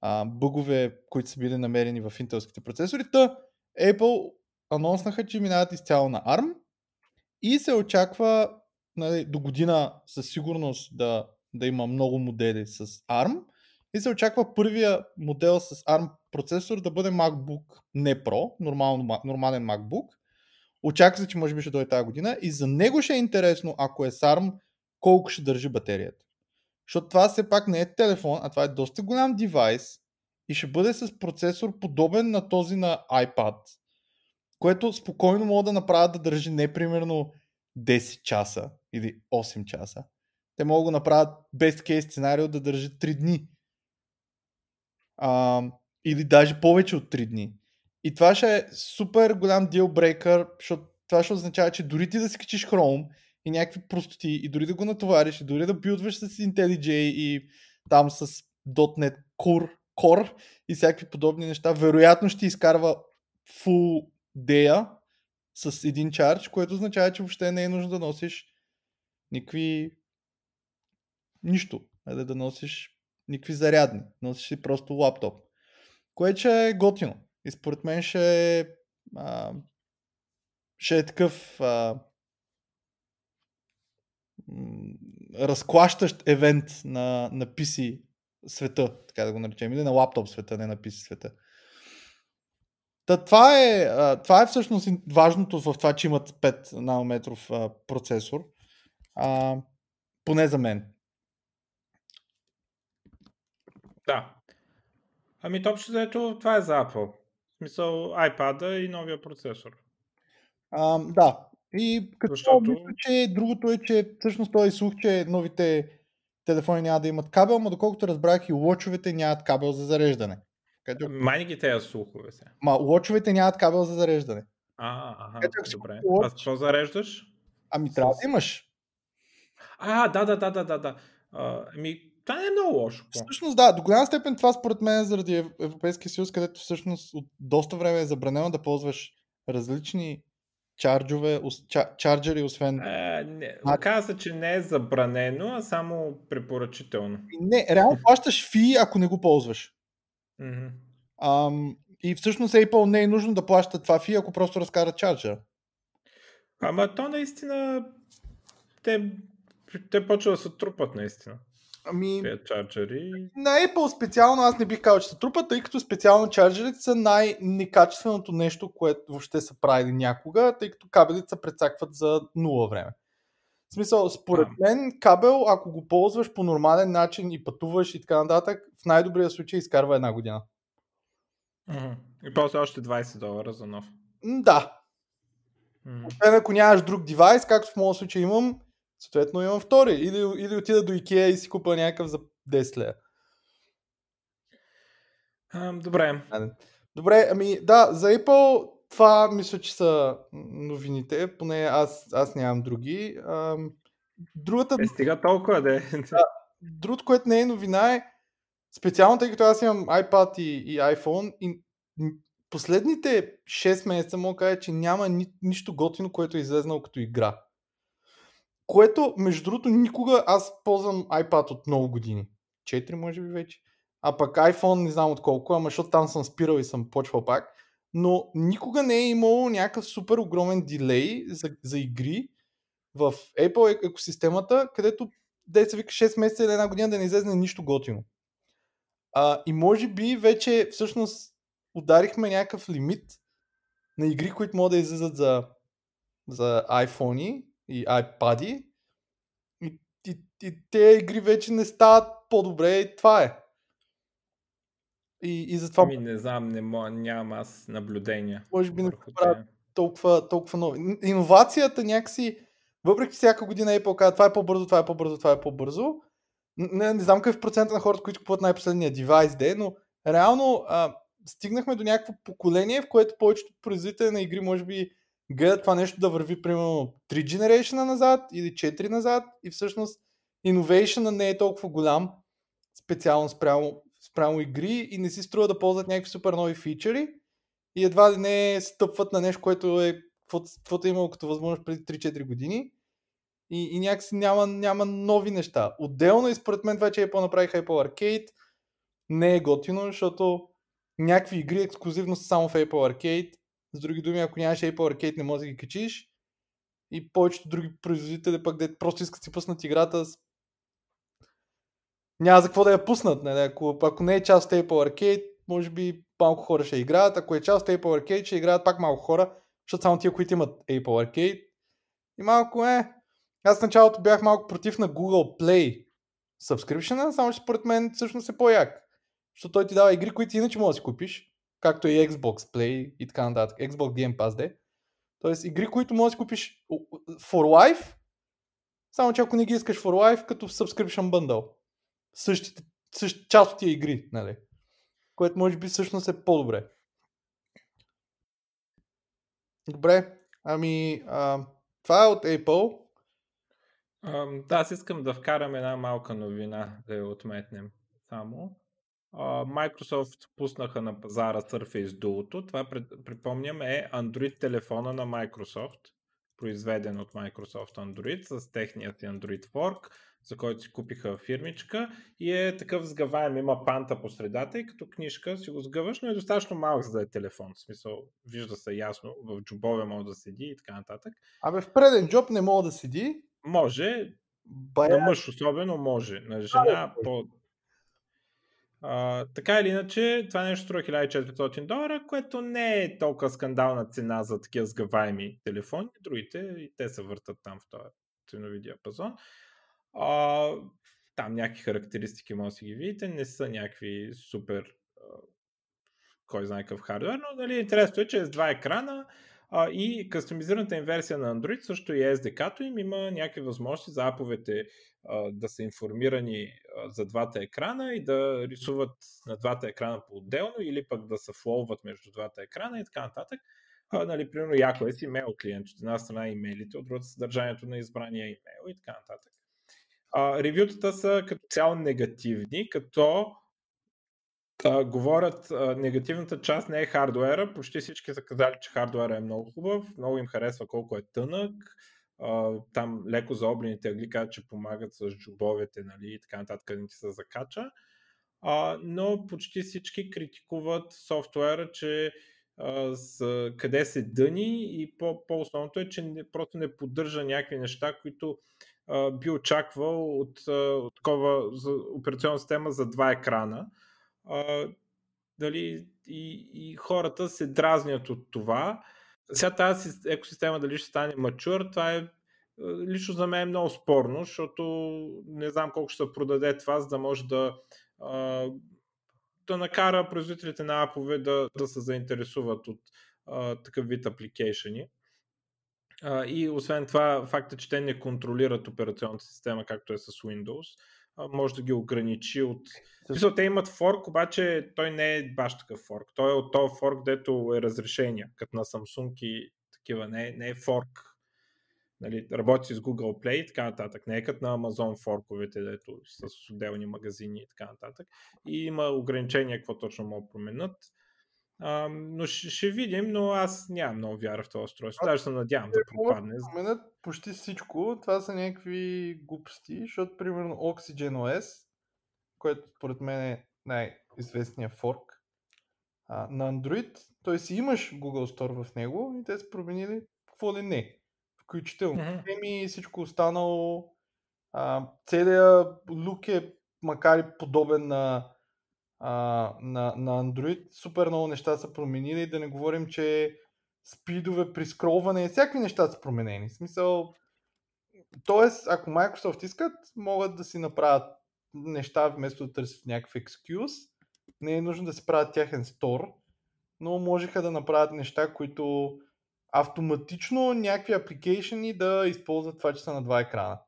а, бъгове, които са били намерени в интелските процесори. Та Apple анонснаха, че минават изцяло на ARM и се очаква нали, до година със сигурност да да има много модели с ARM и се очаква първия модел с ARM процесор да бъде MacBook не Pro, нормално, нормален MacBook. Очаква се, че може би ще дойде тази година и за него ще е интересно, ако е с ARM, колко ще държи батерията. Защото това все пак не е телефон, а това е доста голям девайс и ще бъде с процесор подобен на този на iPad, което спокойно мога да направят да държи не примерно 10 часа или 8 часа, те могат да направят best case сценарио да държи 3 дни. А, или даже повече от 3 дни. И това ще е супер голям дилбрейкър, защото това ще означава, че дори ти да си качиш Chrome и някакви простоти, и дори да го натовариш, и дори да билдваш с IntelliJ и там с .NET Core, Core и всякакви подобни неща, вероятно ще изкарва full day с един чардж, което означава, че въобще не е нужно да носиш никакви нищо. Айде да носиш никакви зарядни. Носиш си просто лаптоп. Което ще е готино. И според мен ще а, ще е такъв а, разклащащ евент на, на PC света, така да го наречем, или на лаптоп света, не на PC света. Та, това, е, това е всъщност важното в това, че имат 5 нанометров процесор. А, поне за мен. Да. Ами общо заето това е за Apple. В смисъл iPad и новия процесор. А, да. И като Защото... мисля, че другото е, че всъщност той слух, че новите телефони няма да имат кабел, но доколкото разбрах и лочовете нямат кабел за зареждане. Къде... Май ги тези слухове се. Ма лочовете нямат кабел за зареждане. А, ага, Къде, добре. Лоч... А какво зареждаш? Ами трябва да имаш. А, да, да, да, да, да. да. ами, това не е много лошо. Всъщност да, до голяма степен това според мен е заради Европейския съюз, където всъщност от доста време е забранено да ползваш различни чарджове, чарджери, освен... Е, не, оказа, че не е забранено, а само препоръчително. Не, реално плащаш фи, ако не го ползваш. Mm-hmm. Ам, и всъщност Apple не е нужно да плаща това фи, ако просто разкара чарджа. Ама то наистина те, те почва да се трупат наистина. Ами, чарджери. На Apple специално аз не бих казал, че се трупат, тъй като специално чарджерите са най-некачественото нещо, което въобще са правили някога, тъй като кабелите се прецакват за нула време. В смисъл, според а. мен кабел, ако го ползваш по нормален начин и пътуваш и така нататък, в най-добрия случай изкарва една година. И после още 20 долара за нов. Да. Uh-huh. Освен ако нямаш друг девайс, както в моят случай имам, Съответно имам втори. Или, или отида до Икеа и си купа някакъв за 10 лея. добре. Добре, ами да, за Apple това мисля, че са новините, поне аз, аз нямам други. А, другата... Е, стига толкова, да. да другото, което не е новина е, специално тъй като аз имам iPad и, и iPhone и последните 6 месеца мога да кажа, че няма ни, нищо готино, което е излезнало като игра. Което, между другото, никога аз ползвам iPad от много години. 4 може би вече. а пък iPhone не знам от колко, ама защото там съм спирал и съм почвал пак, но никога не е имало някакъв супер огромен дилей за, за игри в Apple екосистемата, където да се вика 6 месеца или една година да не излезе нищо готино. А, и може би вече всъщност ударихме някакъв лимит на игри, които могат да излизат за, за iPhone и iPad и, и, и те игри вече не стават по-добре и това е. И, и затова... Ми не знам, не мога, нямам аз наблюдения. Може би не правят толкова, толкова нови. Иновацията някакси, въпреки всяка година Apple казва това е по-бързо, това е по-бързо, това е по-бързо, не, не знам какъв процент на хората, които купуват най-последния девайс де, но реално а, стигнахме до някакво поколение, в което повечето производители на игри може би гледат това нещо да върви примерно 3 generation назад или 4 назад и всъщност innovation не е толкова голям специално спрямо, спрямо игри и не си струва да ползват някакви супер нови фичери и едва ли не стъпват на нещо, което е каквото е имало като възможност преди 3-4 години и, и някакси няма, няма нови неща. Отделно и според мен това, че Apple направиха Apple Arcade, не е готино, защото някакви игри ексклюзивно са само в Apple Arcade. С други думи, ако нямаш Apple Arcade, не можеш да ги качиш. И повечето други производители пък де просто искат да си пуснат играта. Няма за какво да я пуснат. Не? Ако, ако не е част от Apple Arcade, може би малко хора ще играят. Ако е част от Apple Arcade, ще играят пак малко хора, защото само тия, които имат Apple Arcade. И малко е, аз в началото бях малко против на Google Play subscription, само че според мен всъщност е по-як. Защото той ти дава игри, които иначе можеш да си купиш, както и Xbox Play и така нататък. Xbox Game Pass, де. Тоест игри, които можеш да купиш for life, само че ако не ги искаш for life, като subscription bundle. Същите, същ, част от тия игри, нали? Което може би всъщност е по-добре. Добре, ами а, това е от Apple. да, аз искам да вкарам една малка новина, да я отметнем само. Microsoft пуснаха на пазара Surface Duo. Това, припомням, е Android телефона на Microsoft, произведен от Microsoft Android с техният Android Fork, за който си купиха фирмичка и е такъв сгъваем, има панта по средата и като книжка си го сгъваш, но е достатъчно малък за да е телефон. В смисъл, вижда се ясно, в джобове може да седи и така нататък. Абе в преден джоб не мога да седи, може, Бая... на мъж особено може, на жена по... Така или иначе, това нещо струва 1400 долара, което не е толкова скандална цена за такива сгъваеми телефони. Другите и те се въртат там в този ценови диапазон. А, там някакви характеристики може да си ги видите, не са някакви супер кой знае какъв хардвер, но нали, интересното е, че с два екрана, а, и кастомизираната им версия на Android също и SDK-то им има някакви възможности за аповете а, да са информирани а, за двата екрана и да рисуват на двата екрана по-отделно или пък да се флоуват между двата екрана и така нататък. А, нали, примерно, яко е си имейл клиент, от една страна имейлите, от другата съдържанието на избрания имейл и така нататък. А, ревютата са като цяло негативни, като говорят, негативната част не е хардуера. Почти всички са казали, че хардуера е много хубав. Много им харесва колко е тънък. Там леко за облените ъгли казват, че помагат с джубовете нали, и така нататък, къде ти се закача. Но почти всички критикуват софтуера, че с, къде се дъни и по, по-основното е, че не, просто не поддържа някакви неща, които би очаквал от, от такова за операционна система за два екрана а, дали, и, и хората се дразнят от това. Сега тази екосистема дали ще стане мачур, това е лично за мен е много спорно, защото не знам колко ще продаде това, за да може да, а, да накара производителите на апове да, да се заинтересуват от а, такъв вид апликейшени. и освен това, факта, че те не контролират операционната система, както е с Windows, може да ги ограничи от... Смисъл, те имат форк, обаче той не е баш такъв форк. Той е от този форк, дето е разрешение, като на Samsung и такива. Не, е, не е форк. Нали, работи с Google Play и така нататък. Не е като на Amazon форковете, дето с отделни магазини и така нататък. И има ограничения, какво точно могат да променят. А, но ще, ще видим, но аз нямам много вяра в това устройство. Даже се надявам да пропадне. Променят почти всичко. Това са някакви глупости, защото примерно Oxygen OS, което според мен е най-известния форк а, на Android. Т.е. си имаш Google Store в него и те са променили какво ли не. Включително Мгм. теми и всичко останало. А, целият лук е, макар и подобен на, а, на, на Android, супер много неща са променили. Да не говорим, че спидове при скролване, всякакви неща са променени. В смисъл, Тоест, ако Microsoft искат, могат да си направят неща вместо да търсят някакъв екскюз. Не е нужно да си правят тяхен стор, но можеха да направят неща, които автоматично някакви апликейшени да използват това, че са на два екрана.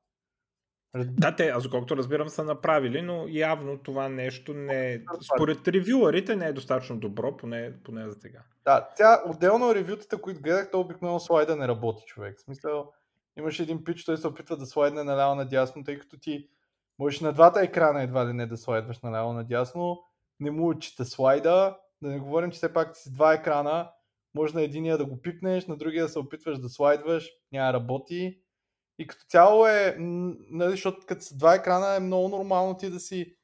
Да, те, аз колкото разбирам, са направили, но явно това нещо не е... Според ревюарите не е достатъчно добро, поне, поне за сега. Да, тя отделно ревютата, които гледах, то обикновено слайда не работи човек. В смисъл, имаше един пич, той се опитва да слайдне наляво надясно, тъй като ти можеш на двата екрана едва ли не да слайдваш наляво надясно, не му отчита слайда, да не говорим, че все пак си два екрана, може на единия да го пипнеш, на другия да се опитваш да слайдваш, няма работи. И като цяло е, нали, защото като са два екрана е много нормално ти да си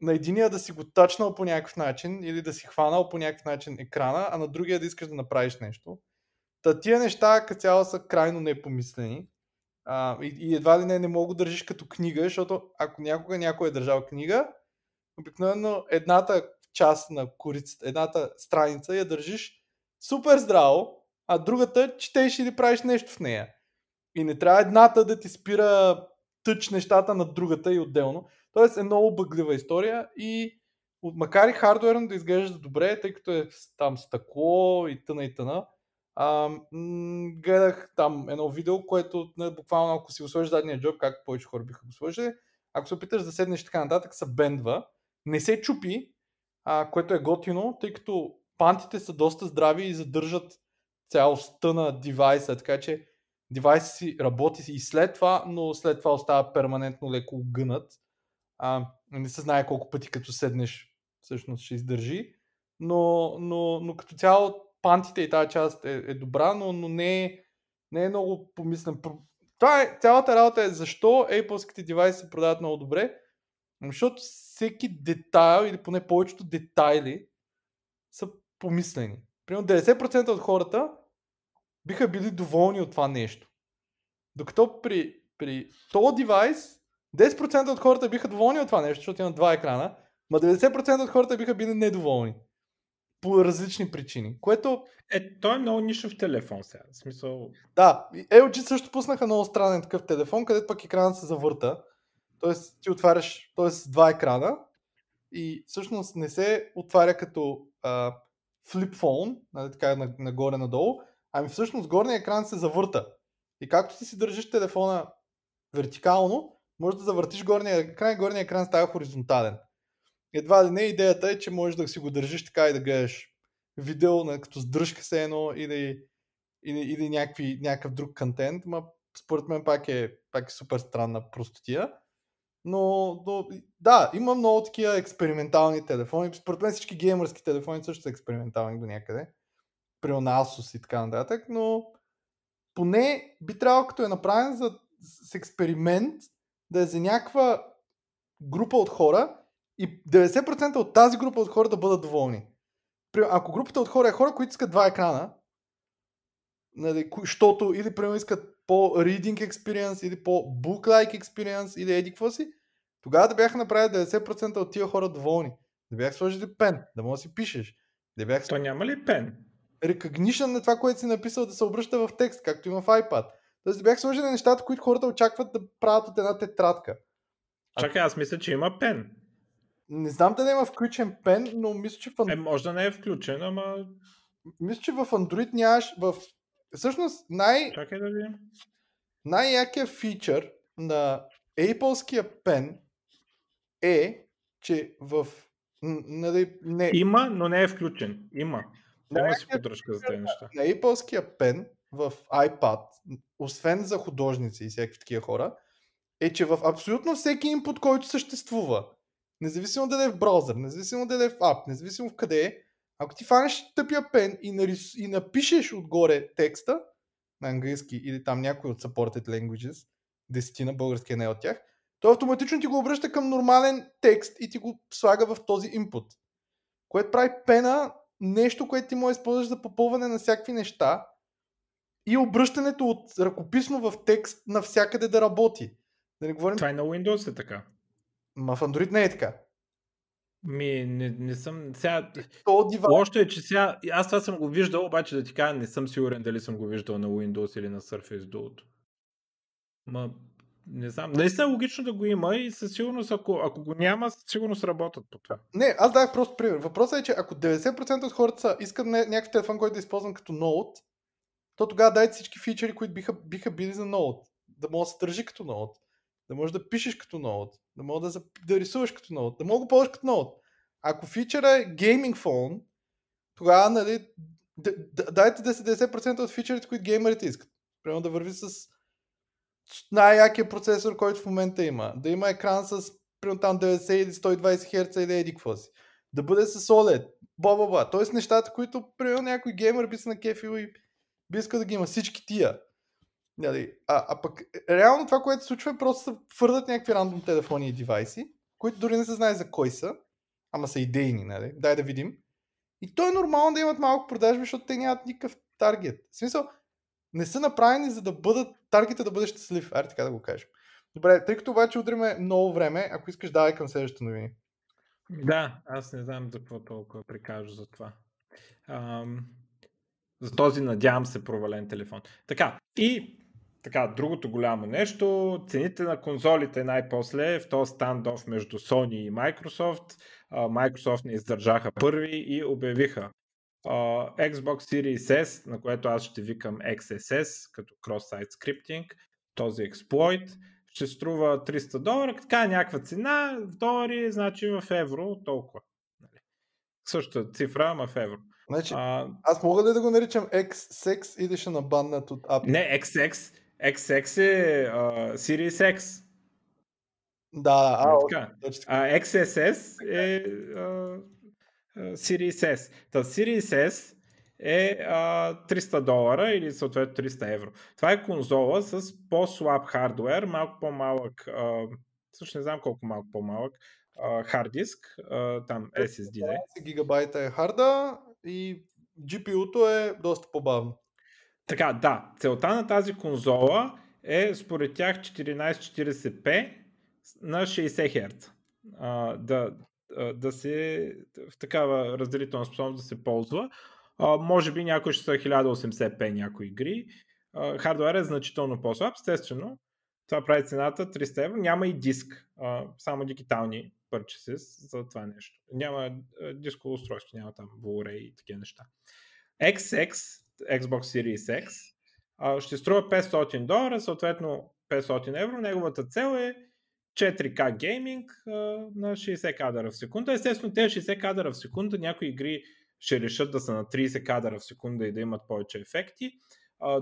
на единия да си го тачнал по някакъв начин или да си хванал по някакъв начин екрана, а на другия да искаш да направиш нещо. Та тия неща като цяло са крайно непомислени. А, и, и едва ли не не мога да държиш като книга, защото ако някога някой е държал книга, обикновено едната част на корицата, едната страница я държиш супер здраво, а другата четеш или правиш нещо в нея. И не трябва едната да ти спира тъч нещата на другата и отделно. Тоест е много бъглива история и макар и хардуерно да изглежда добре, тъй като е там стъкло и тъна и тъна, а, гледах там едно видео, което не, буквално ако си го сложиш задния джоб, както повече хора биха го сложили, ако се опиташ да седнеш така нататък, се бендва, не се чупи, а, което е готино, тъй като пантите са доста здрави и задържат цялостта на девайса, така че девайсът си работи и след това, но след това остава перманентно леко гънат. А, не се знае колко пъти като седнеш всъщност ще издържи, но, но, но като цяло пантите и тази част е, е добра, но, но не, е, не е много помислен. Това е, цялата работа е защо Apple-ските девайси се продават много добре, защото всеки детайл или поне повечето детайли са помислени. Примерно 90% от хората биха били доволни от това нещо. Докато при, при този девайс 10% от хората биха доволни от това нещо, защото има два екрана, ма 90% от хората биха били недоволни. По различни причини. Което, Е, той е много нишов телефон сега. В смисъл, да, LG също пуснаха много странен такъв телефон, където пък екранът се завърта. Тоест ти отваряш, т.е. два екрана и всъщност не се отваря като а, flip phone, нали, така на- нагоре-надолу, ами всъщност горния екран се завърта. И както ти си държиш телефона вертикално, може да завъртиш горния екран и горния екран става хоризонтален. Едва ли не идеята е, че можеш да си го държиш така и да гледаш видео, на, като с дръжка се едно или, или, или някакви, някакъв друг контент, ма според мен пак е, пак е супер странна простотия. Но, но да, има много такива експериментални телефони. Според мен всички геймърски телефони също са експериментални до някъде. При Asus и така нататък, но поне би трябвало като е направен за, с експеримент да е за някаква група от хора и 90% от тази група от хора да бъдат доволни. Ако групата от хора е хора, които искат два екрана, нали, защото или примерно искат по-reading experience, или по-book-like experience, или еди какво си, тогава да бяха направили 90% от тия хора доволни. Да бяха сложили пен, да може да си пишеш. Да бяха то няма ли пен? Recognition на това, което си написал да се обръща в текст, както има в iPad. Тоест бях сложили нещата, които хората очакват да правят от една тетрадка. Чакай, аз мисля, че има пен. Не знам дали има включен пен, но мисля, че в, Е, Ан- може да не е включен, ама мисля, че в Android нямаш в... Всъщност най- чакай да видим. най-якия фичър на Apple-ския пен е, че в... Нали, не, Има, но не е включен. Има. Има си е- поддръжка за тези неща. на Apple-ския пен в iPad, освен за художници и всякакви такива хора, е, че в абсолютно всеки инпут, който съществува, независимо дали е в браузър, независимо дали е в ап, независимо в къде е, ако ти фанеш тъпия пен и, нарис... и напишеш отгоре текста на английски или там някой от supported languages, десетина български е не от тях, той автоматично ти го обръща към нормален текст и ти го слага в този input. Което прави пена нещо, което ти може да използваш за попълване на всякакви неща и обръщането от ръкописно в текст навсякъде да работи. Да не говорим... Това е на Windows е така. Ма в Android не е така. Ми, не, не съм. Сега. Лошото е, че сега. Аз това съм го виждал, обаче да ти кажа, не съм сигурен дали съм го виждал на Windows или на Surface Duo. Ма, не знам. Наистина е логично да го има и със сигурност, ако, ако го няма, със сигурност работят по това. Не, аз дах просто пример. Въпросът е, че ако 90% от хората искат някакъв телефон, който да използвам като ноут, то тогава дайте всички фичери, които биха, биха били за ноут. Да може да се държи като ноут. Да можеш да пишеш като ноут. Да можеш да, да рисуваш като ноут. Да мога да ползваш като ноут. Ако фичера е гейминг фон, тогава нали, дайте 10% от фичерите, които геймерите искат. Примерно да върви с най-якия процесор, който в момента има. Да има екран с примерно там 90 или 120 Hz или еди какво си. Да бъде с OLED. Бла, бла, бла. Тоест нещата, които примерно някой геймер би се на кефил и би искал да ги има всички тия. Нали? А, а пък реално това, което се случва е просто се твърдат някакви рандом телефони и девайси, които дори не се знае за кой са, ама са идейни, нали? Дай да видим. И то е нормално да имат малко продажби, защото те нямат никакъв таргет. В смисъл, не са направени за да бъдат, таргета да бъде щастлив. Аре така да го кажем. Добре, тъй като обаче удриме много време, ако искаш давай към следващата новини. Да, аз не знам за какво толкова прикажа за това. Ам, за този, надявам се, провален телефон. Така, и така, другото голямо нещо, цените на конзолите най-после в този стандоф между Sony и Microsoft. Microsoft не издържаха първи и обявиха uh, Xbox Series S, на което аз ще викам XSS, като cross-site scripting, този експлойт, ще струва 300 долара, така е някаква цена, в долари, значи в евро, толкова. Нали. Същата цифра, ама в евро. Значи, а, аз мога ли да го наричам XSX или ще набаннат от Apple? Не, XX, XX е uh, Series X. Да, а, нали така. а XSS е uh, Series S. Та Series S е а, 300 долара или съответно 300 евро. Това е конзола с по-слаб хардвер, малко по-малък, а, също не знам колко малко по-малък, хард диск, там SSD. 12 гигабайта е харда и GPU-то е доста по-бавно. Така, да. Целта на тази конзола е според тях 1440p на 60 Hz. А, да, да се в такава разделителна способност да се ползва. А, може би някой ще са 1080p някои игри. А, хардуер е значително по-слаб, естествено. Това прави цената 300 евро. Няма и диск, а, само дигитални purchases за това нещо. Няма дисково устройство, няма там Blu-ray и такива неща. XX, Xbox Series X, а, ще струва 500 долара, съответно 500 евро. Неговата цел е 4K гейминг на 60 кадъра в секунда. Естествено, тези 60 кадъра в секунда някои игри ще решат да са на 30 кадъра в секунда и да имат повече ефекти.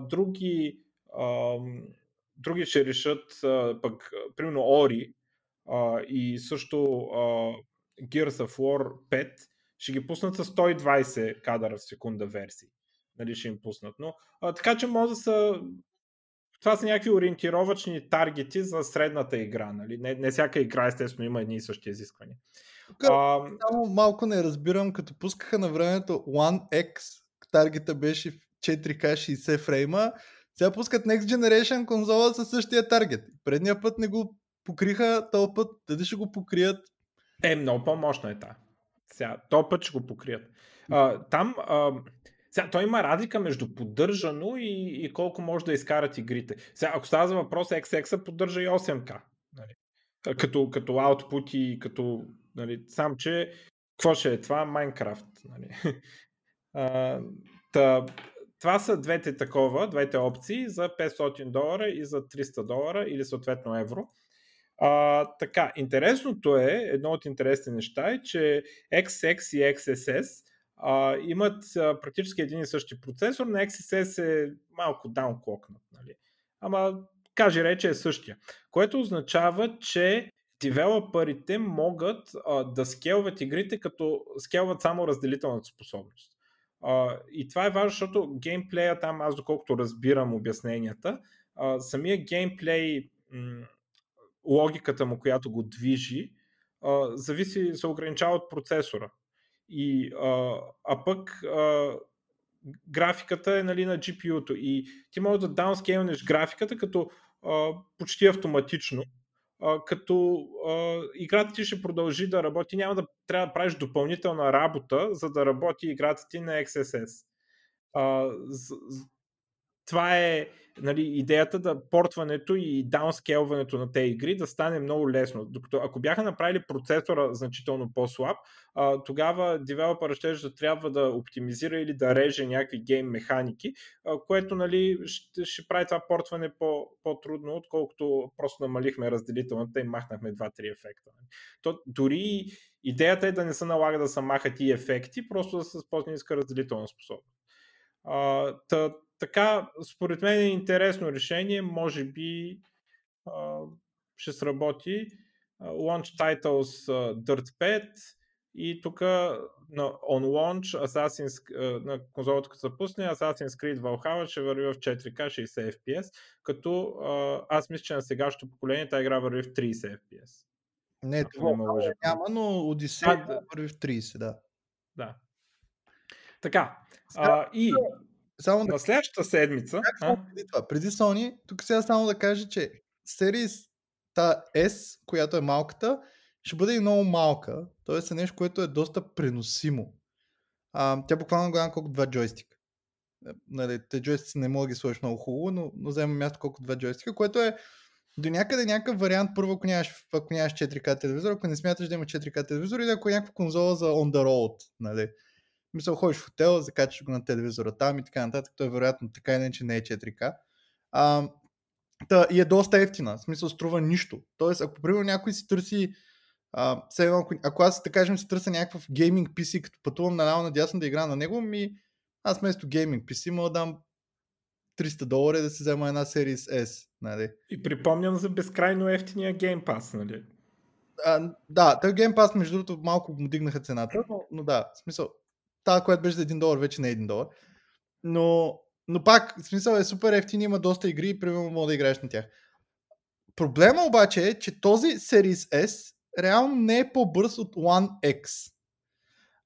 Други, други ще решат пък, примерно Ori и също Gears of War 5 ще ги пуснат с 120 кадъра в секунда версии. Нали, ще им пуснат. Но, а, така че може да са това са някакви ориентировачни таргети за средната игра. Нали? Не, не всяка игра, естествено, има едни и същи изисквания. Тук, а... Само малко не разбирам, като пускаха на времето One X, таргета беше в 4K 60 фрейма, сега пускат Next Generation конзола със същия таргет. Предния път не го покриха, този път дали ще го покрият? Е, много по-мощна е та. Сега, този път ще го покрият. А, там а, сега, той има разлика между поддържано и, и колко може да изкарат игрите. Сега, ако става за въпрос, XX поддържа и 8K. Нали? Като, като output и като... Нали, сам, че какво ще е това? Майнкрафт. Нали? (laughs) та, това са двете такова, двете опции за 500 долара и за 300 долара или съответно евро. А, така, интересното е, едно от интересните неща е, че XX и XSS а, имат а, практически един и същи процесор, на XSS е малко даунклокнат, нали? ама каже рече е същия, което означава, че девелоперите могат а, да скелват игрите, като скелват само разделителната способност. А, и това е важно, защото геймплея там, аз доколкото разбирам обясненията, а, самия геймплей м- логиката му, която го движи, а, зависи, се ограничава от процесора. И, а, а пък а, графиката е нали, на GPU-то. И ти можеш да даунскейлнеш графиката като а, почти автоматично, а, като а, играта ти ще продължи да работи. Няма да трябва да правиш допълнителна работа, за да работи играта ти на XSS. А, това е нали, идеята да портването и даунскелването на тези игри да стане много лесно. Докато ако бяха направили процесора значително по-слаб, а, тогава девелопера ще да трябва да оптимизира или да реже някакви гейм механики, а, което нали, ще, ще прави това портване по, по-трудно, отколкото просто намалихме разделителната и махнахме 2-3 ефекта. То, дори идеята е да не се налага да се махат и ефекти, просто да са с по-ниска разделителна способност. А, така, според мен е интересно решение, може би а, ще сработи. Launch Titles Dirt 5 и тук на on launch Assassin's, на конзолата като се пусне Assassin's Creed Valhalla ще върви в 4K 60 FPS, като аз мисля, че на сегашното поколение тази игра върви в 30 FPS. Не, това не няма, но Odyssey да. върви в 30, да. Да. Така. А, и само на следващата седмица. Как а? преди това? Преди Sony, тук сега само да кажа, че Series та S, която е малката, ще бъде и много малка. Тоест е нещо, което е доста преносимо. А, тя буквално голяма колко два джойстика. Е, нали, те джойстици не мога да ги сложиш много хубаво, но, но взема място колко два джойстика, което е до някъде някакъв вариант, първо ако нямаш, ако нямаш 4K телевизор, ако не смяташ да има 4K телевизор или ако е някаква конзола за on the road, нали. Мисля, ходиш в хотел, закачаш го на телевизора там и така нататък. Той вероятно така или иначе не е 4К. А, та, и е доста ефтина. В смисъл струва нищо. Тоест, ако примерно някой си търси а, едно, ако, ако аз, да кажем, си търся някакъв гейминг PC, като пътувам наляво надясно да игра на него, ми аз вместо гейминг PC мога да дам 300 долара да се взема една Series S. Нали? И припомням за безкрайно ефтиния Game Pass, нали? А, да, той Game Pass, между другото, малко му дигнаха цената, но, но да, в смисъл, тази, която беше за 1 долар, вече не е 1 долар. Но, но пак, в смисъл е супер ефтин, има доста игри и примерно мога да играеш на тях. Проблема обаче е, че този Series S реално не е по-бърз от One X.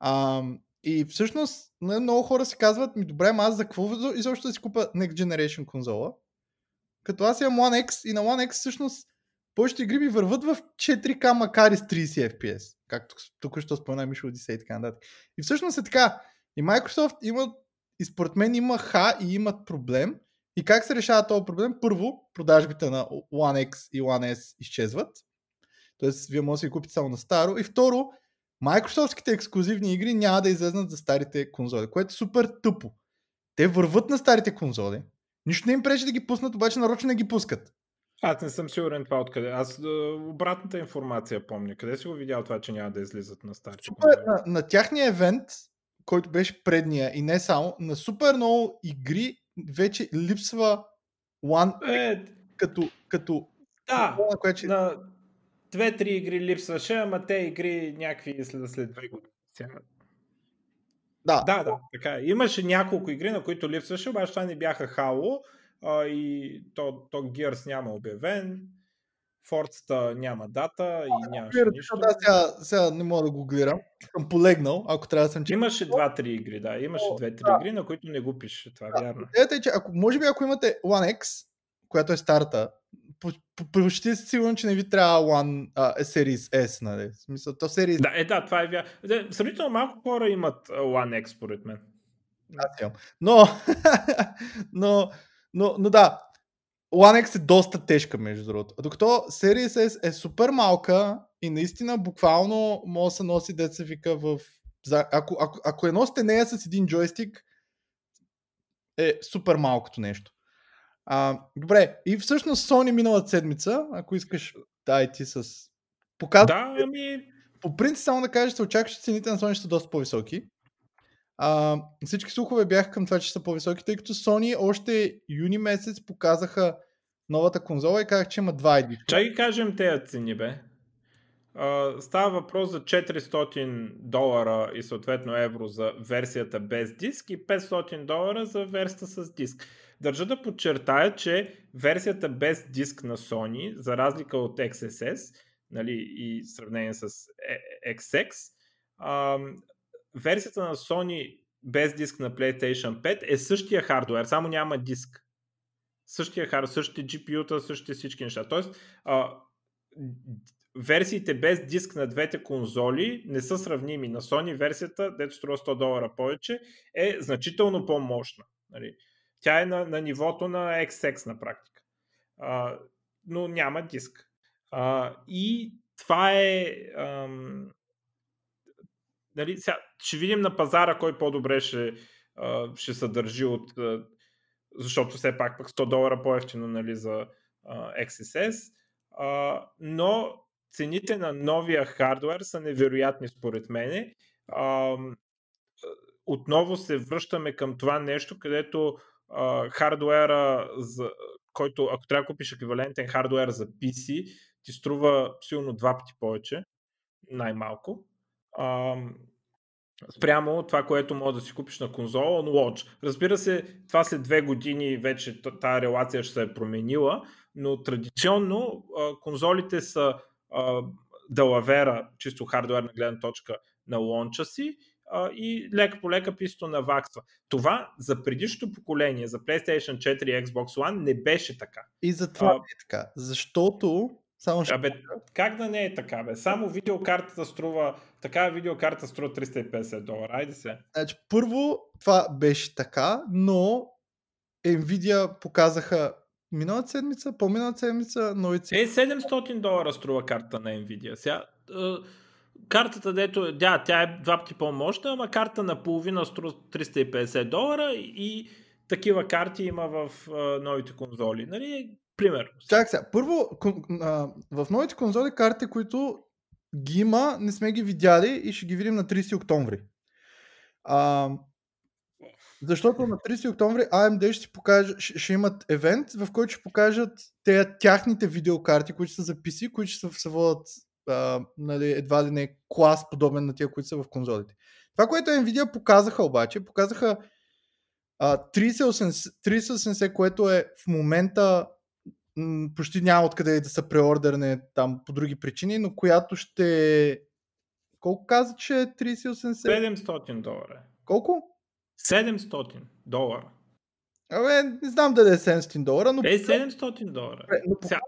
А, и всъщност много хора си казват, ми добре, аз за какво изобщо да си купа Next Generation конзола? Като аз имам One X и на One X всъщност повечето игри ми върват в 4K, макар и с 30 FPS. Както тук що спомена Мишо Одисей и така нататък. И всъщност е така. И Microsoft има, и според мен има ха и имат проблем. И как се решава този проблем? Първо, продажбите на One X и One S изчезват. Тоест, вие можете да ги купите само на старо. И второ, Microsoftските ексклюзивни игри няма да излезнат за старите конзоли, което е супер тъпо. Те върват на старите конзоли. Нищо не им пречи да ги пуснат, обаче нарочно не ги пускат. Аз не съм сигурен това откъде. Аз обратната информация помня. Къде си го видял това, че няма да излизат на старт? Супер, на, на тяхния евент, който беше предния и не само, на супер много игри вече липсва One е, като, като да, на, което, че... на две-три игри липсваше, ама те игри някакви след, след две години. Да. да, да, така. Е. Имаше няколко игри, на които липсваше, обаче това не бяха Halo а, и то, то Gears няма обявен, Форцата няма дата и нямаше Gears, нищо. Да, сега, сега не мога да го гледам. Съм полегнал, ако трябва да съм че... Имаше 2-3 игри, да. Имаше 2-3 да. игри, на които не го пише. Това е да. вярно. Ето, че ако, може би ако имате One X, която е старта, почти си сигурен, че не ви трябва One uh, Series S, нали? В смисъл, то Series... Да, е, да, това е вярно. Сравнително малко хора имат One X, според мен. Аз имам. Но, (laughs) но но, но да, One X е доста тежка, между другото. Докато Series S е супер малка и наистина буквално може да се носи деца вика в... Ако, ако, ако е носите нея с един джойстик, е супер малкото нещо. А, добре, и всъщност Sony миналата седмица, ако искаш да и ти с... Показва... Да, ами... По принцип, само да кажеш, се че цените на Sony са доста по-високи. А, всички слухове бяха към това, че са по-високи, тъй като Sony още юни месец показаха новата конзола и казах, че има два ID. Чай ги кажем тези цени, бе. Uh, става въпрос за 400 долара и съответно евро за версията без диск и 500 долара за версията с диск. Държа да подчертая, че версията без диск на Sony, за разлика от XSS нали, и сравнение с XX, uh, версията на Sony без диск на PlayStation 5 е същия хардвер, само няма диск. Същия хардвер, същите GPU-та, същите всички неща. Тоест, а, версиите без диск на двете конзоли не са сравними. На Sony версията, дето струва 100 долара повече, е значително по-мощна. Нали? Тя е на, на нивото на XX на практика. А, но няма диск. А, и това е. Ам, нали, сега, ще видим на пазара кой по-добре ще, ще съдържи от. А, защото все пак пък 100 долара по-ефтино нали, за XSS. Но цените на новия хардвер са невероятни според мене. Отново се връщаме към това нещо, където хардуера, за, който ако трябва да купиш еквивалентен хардуер за PC, ти струва силно два пъти повече, най-малко. А, спрямо това, което може да си купиш на конзола on launch. Разбира се, това след две години вече тази релация ще се е променила, но традиционно а, конзолите са далавера, чисто хардуерна гледна точка на лонча си а, и лека по лека писто наваксва. Това за предишното поколение, за PlayStation 4 и Xbox One не беше така. И затова а, е така. Защото само ще... Абе, как да не е така, бе? Само видеокартата струва, такава видеокарта струва 350 долара. Айде се. Значи, първо, това беше така, но Nvidia показаха миналата седмица, по-миналата седмица, новици. Е, 700 долара струва карта на Nvidia. Сега, е, картата, дето, да, тя е два пъти по-мощна, ама карта на половина струва 350 долара и такива карти има в е, новите конзоли. Нали? Пример. Чак сега. Първо, в новите конзоли карти, които ги има, не сме ги видяли и ще ги видим на 30 октомври. А, защото на 30 октомври AMD ще, покажа, ще, имат евент, в който ще покажат те, тяхните видеокарти, които са за PC, които ще се водят нали, едва ли не клас подобен на тия, които са в конзолите. Това, което Nvidia показаха обаче, показаха а, 3080, 3080, което е в момента м- почти няма откъде да се преордерне там по други причини, но която ще... Колко каза, че е 3080? 700 долара. Колко? 700 долара. Абе, не знам дали е 700 долара, но... Е, 700 долара. Но Сега,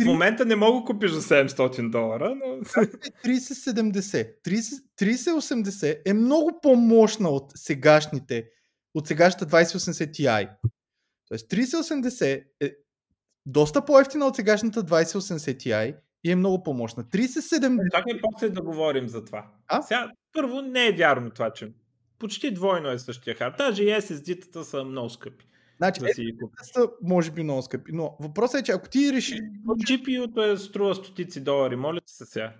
в момента не мога да купиш за 700 долара, но... 3070. 30, 3080 е много по-мощна от сегашните, от сегашната 2080 Ti. Тоест 3080 е доста по-ефтина от сегашната 2080 Ti и е много по-мощна. 3070... Чакай после да говорим за това. А? Сега, първо, не е вярно това, че почти двойно е същия хард. Даже и SSD-тата са много скъпи. Значи, да си... са може би много скъпи, но въпросът е, че ако ти решиш... GPU-то е струва стотици долари, моля се сега.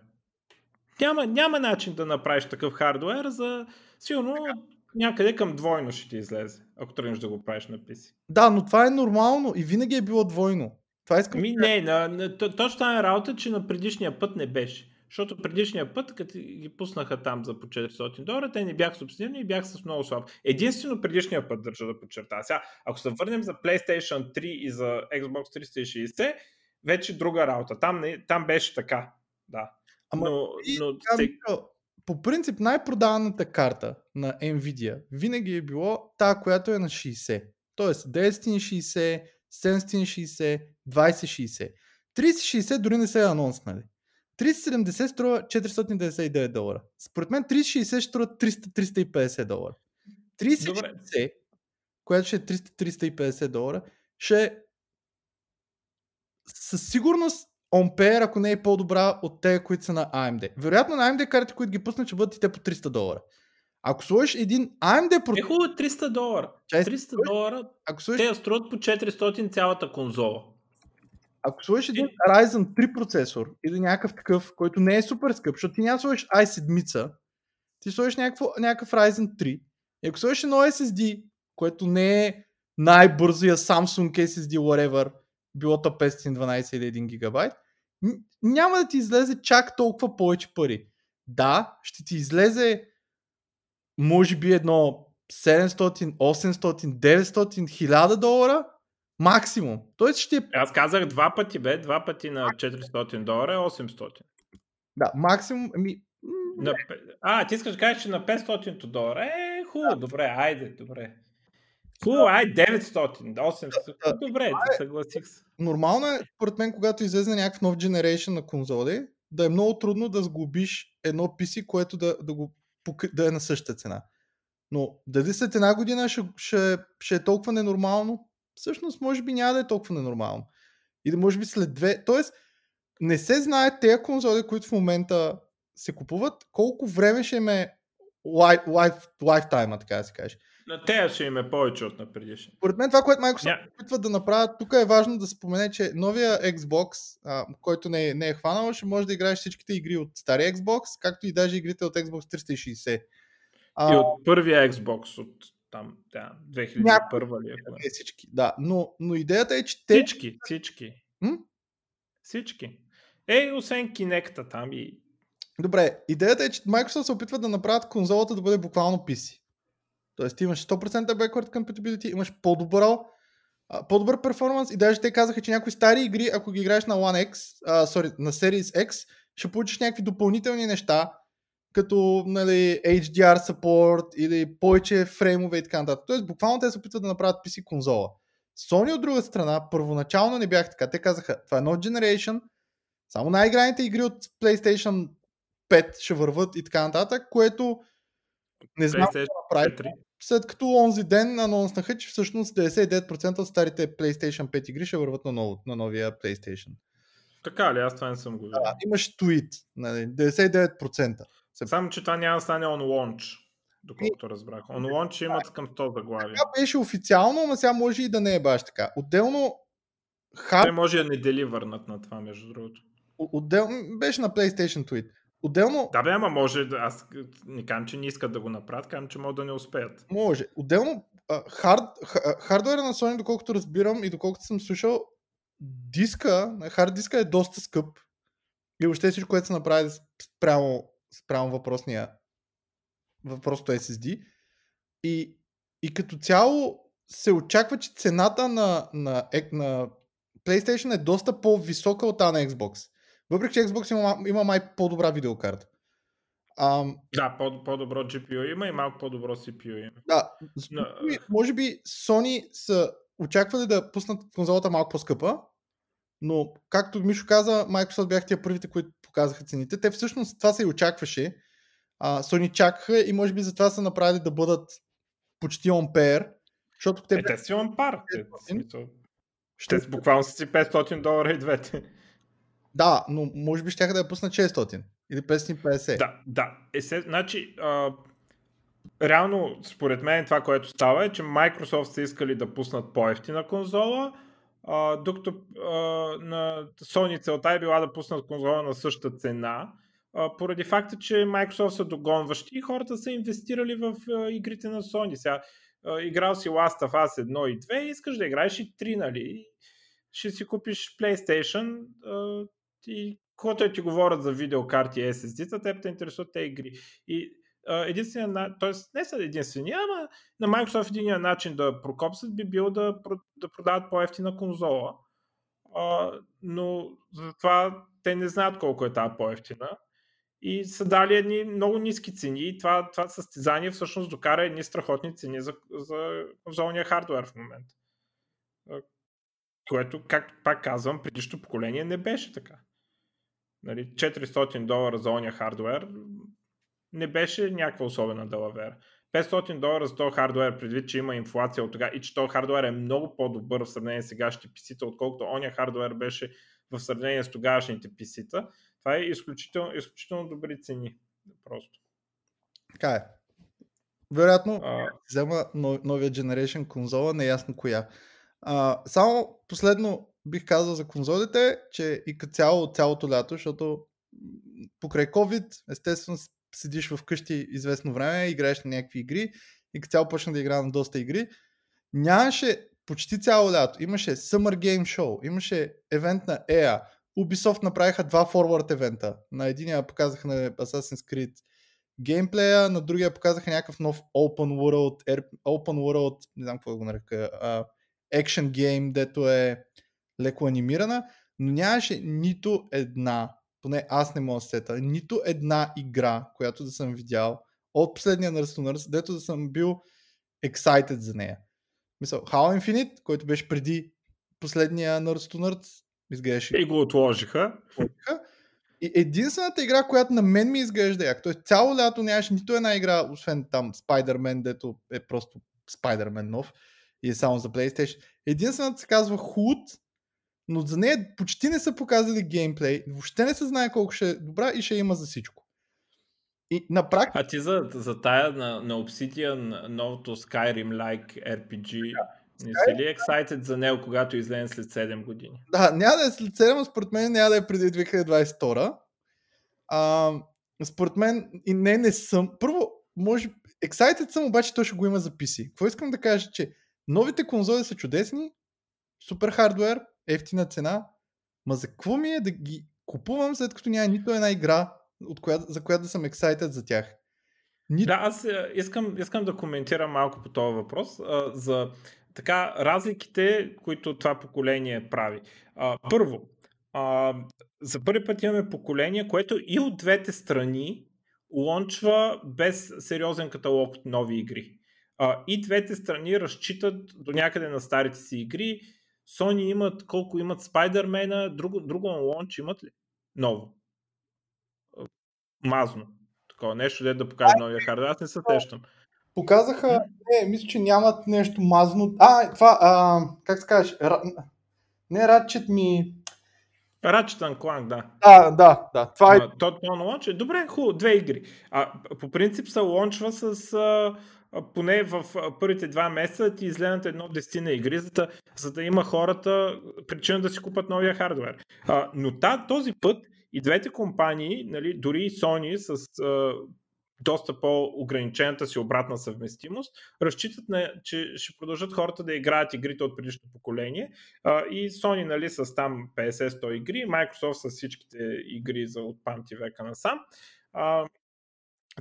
Няма, няма начин да направиш такъв хардуер за силно някъде към двойно ще ти излезе, ако тръгнеш да го правиш на PC. Да, но това е нормално и винаги е било двойно. Това искам. Ми, не, на, на, точно е работа, че на предишния път не беше. Защото предишния път, като ги пуснаха там за по 400 долара, те не бяха субсидирани и бяха с много слаб. Единствено предишния път държа да подчерта. Сега, ако се върнем за PlayStation 3 и за Xbox 360, вече друга работа. Там, не, там беше така. Да. Ама, но, и, но, те... по принцип най-продаваната карта на Nvidia винаги е било та, която е на 60. Тоест 1060, 760, 2060. 3060 дори не се е анонснали. 3070 струва 499 долара. Според мен 3060 ще струва 300-350 долара. 3060, която ще е 300-350 долара, ще е със сигурност Ampere, ако не е по-добра от те, които са на AMD. Вероятно на AMD карти, които ги пуснат, ще бъдат и те по 300 долара. Ако сложиш един AMD... Про... Е хубаво 300 долара. 300 долара, ако сложиш... те струват по 400 цялата конзола. Ако сложиш един Ryzen 3 процесор или някакъв такъв, който не е супер скъп, защото ти няма сложиш i7, ти сложиш някакво, някакъв Ryzen 3 и ако сложиш едно SSD, което не е най-бързия Samsung SSD, whatever, било то 512 или 1 гигабайт, няма да ти излезе чак толкова повече пари. Да, ще ти излезе може би едно 700, 800, 900, 1000 долара максимум. Тоест ще е Аз казах два пъти, бе, два пъти на 400 долара е 800. да, максимум, ами, м, На, а, ти искаш да кажеш, че на 500 долара е хубаво, добре, айде, добре. Хубаво, айде 900, 800, добре, съгласих се. нормално е, според мен, когато излезе някакъв нов generation на конзоли, да е много трудно да сглобиш едно PC, което да, да, го, да е на същата цена. Но дали след една година ще, ще, ще е толкова ненормално? Всъщност, може би няма да е толкова ненормално. И да може би след две... Тоест, не се знае тези конзоли, които в момента се купуват, колко време ще им е лайф, лайф, лайфтайма, така да се каже. На тея ще им е повече от на предишни. Според мен това, което Microsoft Ня- опитват да направят, тук е важно да спомене, че новия Xbox, а, който не е, не е хванал, ще може да играеш всичките игри от стария Xbox, както и даже игрите от Xbox 360. А, И от първия Xbox, от там, да, 2001 ли е? всички, да. Но, но идеята е, че те... Всички, всички. М? Всички. Е, освен Kinect там и... Добре, идеята е, че Microsoft се опитват да направят конзолата да бъде буквално PC. Тоест ти имаш 100% backward compatibility, имаш по-добър, а, по-добър перформанс и даже те казаха, че някои стари игри, ако ги играеш на One X, а, sorry, на Series X, ще получиш някакви допълнителни неща, като нали, HDR support или повече фреймове и така нататък. Тоест буквално те се опитват да направят PC конзола. Sony от друга страна, първоначално не бях така. Те казаха, това е нов generation, само най-играните игри от PlayStation 5 ще върват и така нататък, което не знам какво направи. 4. След като онзи ден анонснаха, че всъщност 99% от старите PlayStation 5 игри ще върват на, ново, на новия PlayStation. Така ли? Аз това не съм го видял. Да, имаш твит, нали, 99%. Само, че това няма да стане on launch, доколкото разбрах. On launch имат към 100 заглавия. Това беше официално, но сега може и да не е баш така. Отделно, Те хар... може да не дели върнат на това, между другото. отделно беше на PlayStation tweet. Отделно, Да, бе, ама може. Аз не казвам, че не искат да го направят, казвам, че могат да не успеят. Може. Отделно, хард, ха- хардуера на Sony, доколкото разбирам и доколкото съм слушал, диска, хард диска е доста скъп. И въобще всичко, което се направи спрямо, спрямо въпросния въпросното SSD. И, и като цяло се очаква, че цената на, на, на PlayStation е доста по-висока от тази на Xbox. Въпреки, че Xbox има, има май по-добра видеокарта. Ам, Да, по- по-добро GPU има и малко по-добро CPU има. Да, Но, може би- Sony са очаквали да пуснат конзолата малко по-скъпа, но както Мишо каза, Microsoft бяха тия първите, които показаха цените. Те всъщност това се и очакваше. А, Sony чакаха и може би затова са направили да бъдат почти on pair, защото те Е, те си on par. Те, 500. смисъл, ще... те буквално са си 500 долара и двете. Да, но може би ще да я пуснат 600 или 550. Да, да. Е, се, значи, а, реално, според мен, това, което става е, че Microsoft са искали да пуснат по-ефтина конзола, а, докато а, на Sony целта е била да пуснат конзола на същата цена, а, поради факта, че Microsoft са догонващи и хората са инвестирали в а, игрите на Sony. Сега, а, играл си Last of Us 1 и 2, искаш да играеш и 3, нали? Ще си купиш PlayStation а, и когато ти говорят за видеокарти и SSD-та, теб те интересуват те игри. И единствения, т.е. не са единствения, ама на Microsoft единия начин да прокопсат би бил да, да продават по-ефтина конзола. А, но затова те не знаят колко е тази по-ефтина. И са дали едни много ниски цени и това, това състезание всъщност докара едни страхотни цени за, за конзолния хардвер в момента. Което, както пак казвам, предишното поколение не беше така. Нали, 400 долара за ония хардвер не беше някаква особена далавера. 500 долара за този хардвер, предвид, че има инфлация от тогава и че този хардвер е много по-добър в сравнение с сегашните PC-та, отколкото ония хардвер беше в сравнение с тогавашните PC-та. Това е изключително, изключително добри цени. Просто. Така е. Вероятно, А, взема но- новия Generation конзола, неясно коя. А, само последно бих казал за конзолите, че и като цяло цялото лято, защото покрай COVID, естествено седиш вкъщи известно време, играеш на някакви игри и като цяло почна да игра на доста игри. Нямаше почти цяло лято. Имаше Summer Game Show, имаше евент на EA, Ubisoft направиха два форвард евента. На единия показаха на Assassin's Creed геймплея, на другия показаха някакъв нов Open World, Open World, не знам какво да го нарека, uh, Action Game, дето е леко анимирана, но нямаше нито една, поне аз не мога да сета, нито една игра, която да съм видял от последния Nurse to Nurse, дето да съм бил excited за нея. Мисъл, Halo Infinite, който беше преди последния Nurse to Nurse, изглеждаше. И го отложиха. И единствената игра, която на мен ми изглежда як, т.е. цяло лято нямаше нито една игра, освен там Spider-Man, дето е просто Spider-Man нов и е само за PlayStation. Единствената се казва Hood, но за нея почти не са показали геймплей, въобще не се знае колко ще е добра и ще има за всичко. И на практика... А ти за, за тая на, на Obsidian новото Skyrim-like RPG, не си ли excited за него, когато излезе след 7 години? Да, няма да е след 7, но според мен няма да е преди 2022. А, според мен и не, не съм. Първо, може, excited съм, обаче то ще го има за PC. Какво искам да кажа, че новите конзоли са чудесни, супер хардвер, ефтина цена, ма за какво ми е да ги купувам, след като няма нито една игра, от коя, за която да съм excited за тях? Ни... Да, аз е, искам, искам да коментирам малко по този въпрос. А, за така, разликите, които това поколение прави. А, първо, а, за първи път имаме поколение, което и от двете страни лончва без сериозен каталог от нови игри. А, и двете страни разчитат до някъде на старите си игри. Sony имат колко имат Spider-Man, друго, друго лонч имат ли? Ново. Мазно. Такова нещо, де да покаже новия хардвер. Аз не се сещам. Показаха, не, мисля, че нямат нещо мазно. А, това, а, как се кажеш, ра... не Ratchet ми... Ratchet Clank, да. Да, да, да. Това е... То, то на лонч е добре, хубаво, две игри. А, по принцип се лончва с... А, поне в първите два месеца ти изгледат едно десетина игри, за да, за да има хората причина да си купат новия хардвер. А, но та, този път и двете компании, нали, дори и Sony с а, доста по-ограничената си обратна съвместимост, разчитат, на, че ще продължат хората да играят игрите от предишното поколение а, и Sony нали, с там 50-100 игри, Microsoft с всичките игри за от памти века насам. А,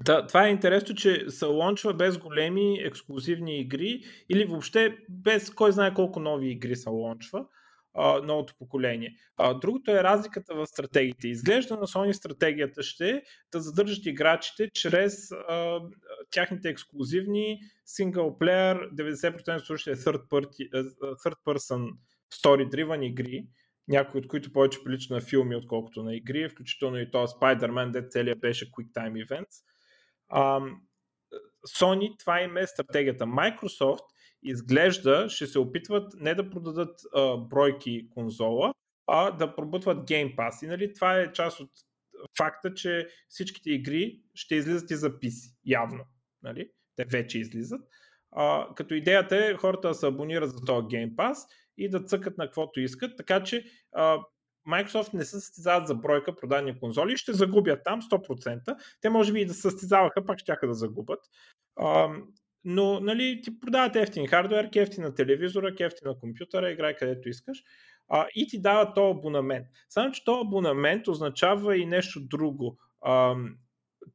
да, това е интересно, че се лончва без големи ексклюзивни игри или въобще без кой знае колко нови игри се лончва а, новото поколение. А, другото е разликата в стратегиите. Изглежда на Sony стратегията ще е да задържат играчите чрез а, тяхните ексклюзивни синглплеер, 90% случаи third, party, third person story-driven игри, някои от които повече прилича на филми, отколкото на игри, включително и то Spider-Man, де целият беше Quick Time Events. Sony, това им е стратегията. Microsoft изглежда ще се опитват не да продадат а, бройки конзола, а да пробутват Game Pass. И нали, това е част от факта, че всичките игри ще излизат и за PC, явно. Нали? Те вече излизат. А, като идеята е хората да се абонират за този Game Pass и да цъкат на каквото искат, така че а, Microsoft не се състезават за бройка продадени конзоли ще загубят там 100%. Те може би и да състезаваха, пак ще да загубят. А, но нали, ти продават ефтин хардвер, кефти на телевизора, кефти на компютъра, играй където искаш а, и ти дава този абонамент. Само, че този абонамент означава и нещо друго. А,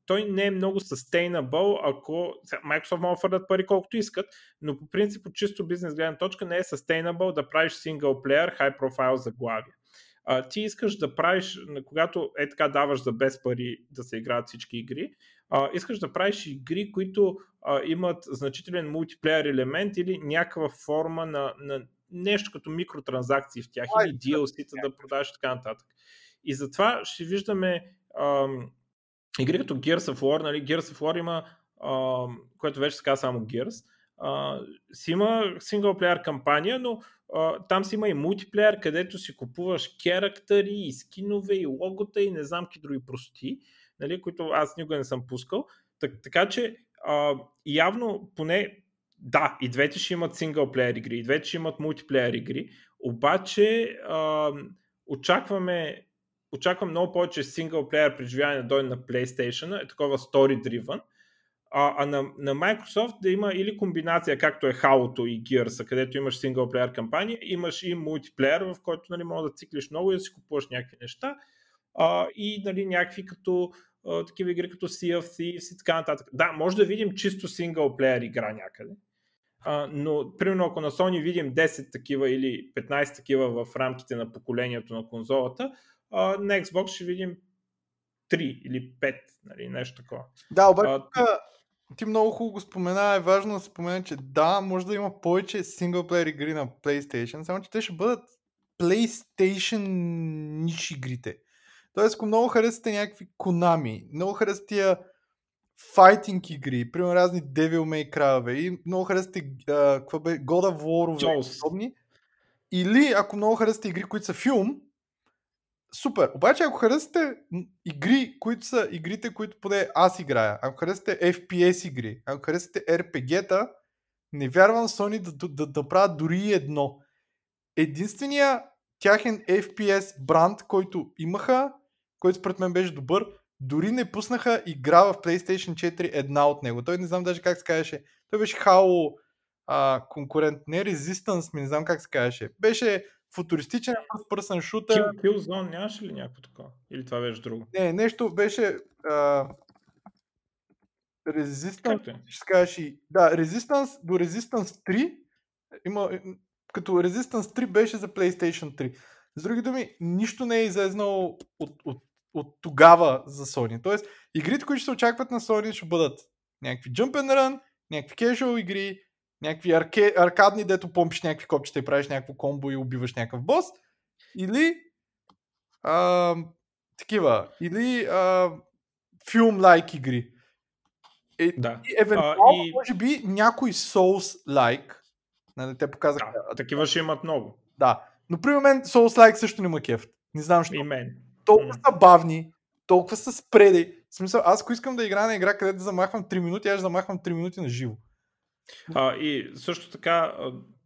той не е много sustainable, ако Microsoft могат да фърдат пари колкото искат, но по принцип от чисто бизнес гледна точка не е sustainable да правиш single player, high profile заглавия. А, ти искаш да правиш, когато е така даваш за без пари да се играят всички игри, а, искаш да правиш игри, които а, имат значителен мултиплеер елемент или някаква форма на, на нещо като микротранзакции в тях или DLC-та да продаваш и така нататък. И затова ще виждаме ам, игри като Gears of War, нали, Gears of War има, ам, което вече се казва само Gears, си има синглплеер кампания, но а, там си има и мултиплеер, където си купуваш керактери и скинове и логота и не знам какви други прости, нали, които аз никога не съм пускал. Так, така че а, явно поне да, и двете ще имат синглплеер игри, и двете ще имат мултиплеер игри, обаче а, очакваме очаквам много повече синглплеер преживяване да дойде на PlayStation, е такова story driven, а, а на, на Microsoft да има или комбинация, както е Halo и Gears, където имаш синглплеер кампания, имаш и мултиплеер, в който нали, може да циклиш много и да си купуваш някакви неща а, и нали, някакви като а, такива игри като Sea of Thieves и така нататък. Да, може да видим чисто синглплеер игра някъде, а, но примерно ако на Sony видим 10 такива или 15 такива в рамките на поколението на конзолата, а, на Xbox ще видим 3 или 5, нали, нещо такова. Да, обаче а, ти много хубаво го спомена, е важно да се спомена, че да, може да има повече синглплеер игри на PlayStation, само че те ще бъдат PlayStation ниш игрите. Тоест, ако много харесате някакви Konami, много харесате тия файтинг игри, примерно разни Devil May Cry и много харесате uh, God of War подобни, или ако много харесате игри, които са филм, супер. Обаче ако харесате игри, които са игрите, които поне аз играя, ако харесате FPS игри, ако харесате RPG-та, не вярвам Sony да, да, да, да правят дори едно. Единствения тяхен FPS бранд, който имаха, който според мен беше добър, дори не пуснаха игра в PlayStation 4 една от него. Той не знам даже как се казваше. Той беше Halo а, конкурент. Не Resistance, не знам как се казваше. Беше футуристичен first person shooter. Kill, Killzone нямаше ли някакво такова? Или това беше друго? Не, нещо беше а, Resistance, е? ще кажеш и... Да, Resistance до Resistance 3 има, като Resistance 3 беше за PlayStation 3. С други думи, нищо не е излезнало от, от, от тогава за Sony. Тоест, игрите, които ще се очакват на Sony, ще бъдат някакви jump and run, някакви casual игри, някакви арке, аркадни, дето помпиш някакви копчета и правиш някакво комбо и убиваш някакъв бос. Или а, такива. Или а, филм-лайк игри. Е, да. И евентуално, и... може би, някой Souls-like. Нали, те показаха. Да, такива ще имат много. Да. Но при мен Souls-like също не ма кефт. Не знам защо. И мен. Толкова са бавни, толкова са спреди. В смисъл, аз ако искам да играя на игра, където да замахвам 3 минути, аз ще замахвам 3 минути на живо. А, и също така,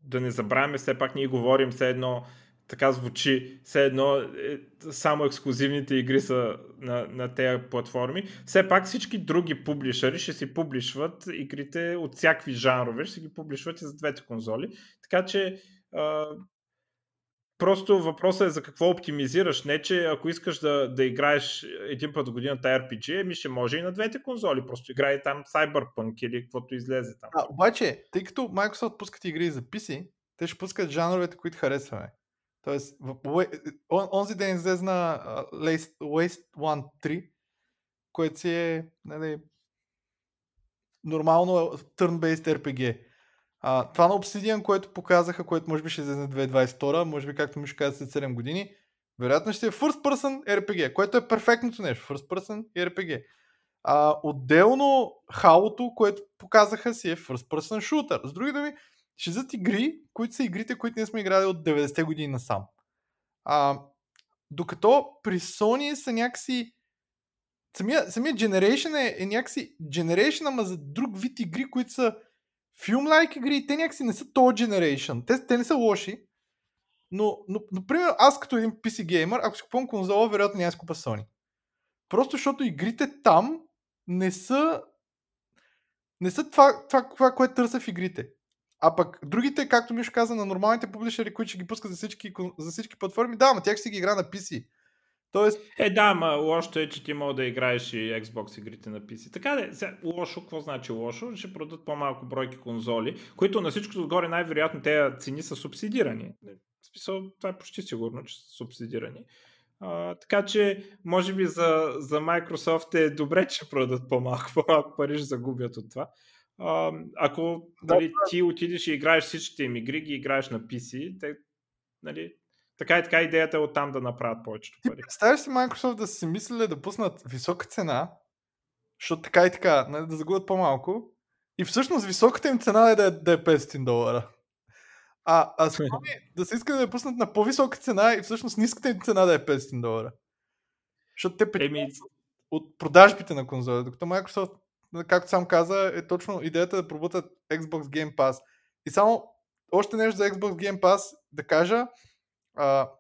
да не забравяме, все пак ние говорим все едно, така звучи, все едно е, само ексклюзивните игри са на, на тези платформи. Все пак всички други публишери ще си публишват игрите от всякакви жанрове, ще си ги публишват и за двете конзоли. Така че Просто въпросът е за какво оптимизираш. Не, че ако искаш да, да играеш един път в годината RPG, ми ще може и на двете конзоли. Просто играй там Cyberpunk или каквото излезе там. А, обаче, тъй като Microsoft пускат игри за PC, те ще пускат жанровете, които харесваме. Тоест, в, он, онзи ден излезе на uh, Waste 1 3, което си е нали, нормално turn-based RPG. А, това на Obsidian, което показаха, което може би ще излезе 2022, може би както ми ще каза след 7 години, вероятно ще е First Person RPG, което е перфектното нещо. First Person RPG. А, отделно халото, което показаха си е First Person Shooter. С други думи, ще зад игри, които са игрите, които ние сме играли от 90-те години насам. А, докато при Sony са някакси самия, самия Generation е, е някакси Generation, ама за друг вид игри, които са филм-лайк игри, те някакси не са то generation. Те, те не са лоши, но, но, например, аз като един PC геймер, ако си купувам конзола, вероятно няма да купа Sony. Просто защото игрите там не са не са това, това, това което търся в игрите. А пък другите, както Мишо каза, на нормалните публишери, които ще ги пускат за всички, за всички платформи, да, но тях ще ги игра на PC. Тоест... Е, да, ма лошото е, че ти мога да играеш и Xbox игрите на PC. Така де, сега, лошо, какво значи лошо? Ще продадат по-малко бройки конзоли, които на всичкото отгоре най-вероятно тези цени са субсидирани. В смисъл, това е почти сигурно, че са субсидирани. А, така че, може би за, за Microsoft е добре, че продадат по-малко, по-малко пари ще загубят от това. А, ако нали, ти отидеш и играеш всичките им игри, ги играеш на PC, те, нали, така и така идеята е оттам да направят повечето пари. (laughs) Представяш си Microsoft да си мислили да пуснат висока цена, защото така и така, нали, да загубят по-малко, и всъщност високата им цена е да е, да е 500 долара. А, а Sony (laughs) да се иска да я пуснат на по-висока цена и всъщност ниската им цена да е 500 долара. Защото те печелят Еми... от продажбите на конзоли, докато Microsoft, както сам каза, е точно идеята да пробутат Xbox Game Pass. И само още нещо за Xbox Game Pass да кажа, а,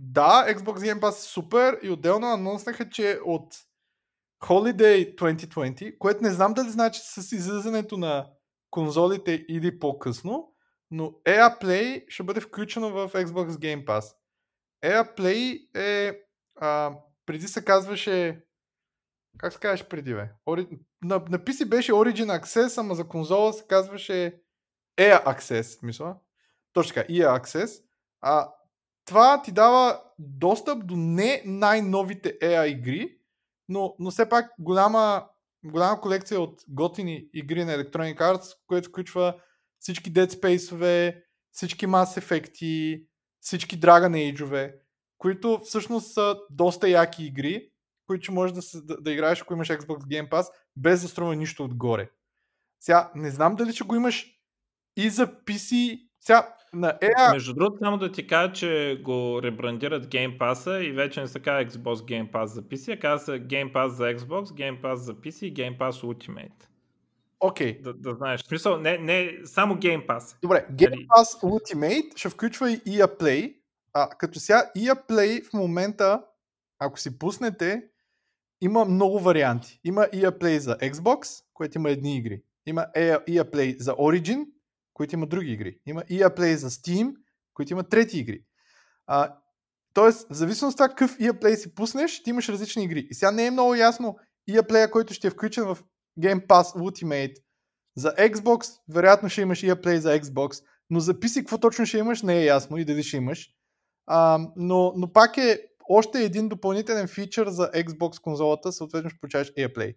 да, Xbox Game Pass е супер и отделно анонснаха, че от Holiday 2020, което не знам дали значи с излизането на конзолите или по-късно, но AirPlay ще бъде включено в Xbox Game Pass. AirPlay е... А, преди се казваше... Как се казваш преди, бе? Ори... На, на PC беше Origin Access, ама за конзола се казваше Air Access, мисля. Точно така, EA Access. А, това ти дава достъп до не най-новите EA игри, но, но все пак голяма, голяма колекция от готини игри на Electronic Arts, което включва всички Dead Space-ове, всички Mass Effect, всички Dragon Age-ове, които всъщност са доста яки игри, които можеш да, да, да играеш, ако имаш Xbox Game Pass, без да струва нищо отгоре. Сега, не знам дали ще го имаш и за PC. Сега, на EA... Между другото, само да ти кажа, че го ребрандират Game Pass и вече не се казва Xbox Game Pass за PC, а казва се Game Pass за Xbox, Game Pass за PC и Game Pass Ultimate. Окей. Okay. Да, да знаеш. В смисъл, не, не само Game Pass. Добре, Game нали? Pass Ultimate ще включва и EA Play. А, като сега EA Play в момента, ако си пуснете, има много варианти. Има EA Play за Xbox, което има едни игри. Има EA Play за Origin, които има други игри. Има EA Play за Steam, които има трети игри. А, тоест, в зависимост от това какъв EA Play си пуснеш, ти имаш различни игри. И сега не е много ясно EA Play, който ще е включен в Game Pass Ultimate. За Xbox, вероятно ще имаш EA Play за Xbox, но за PC какво точно ще имаш, не е ясно и дали ще имаш. А, но, но пак е още един допълнителен фичър за Xbox конзолата, съответно ще получаваш EA Play.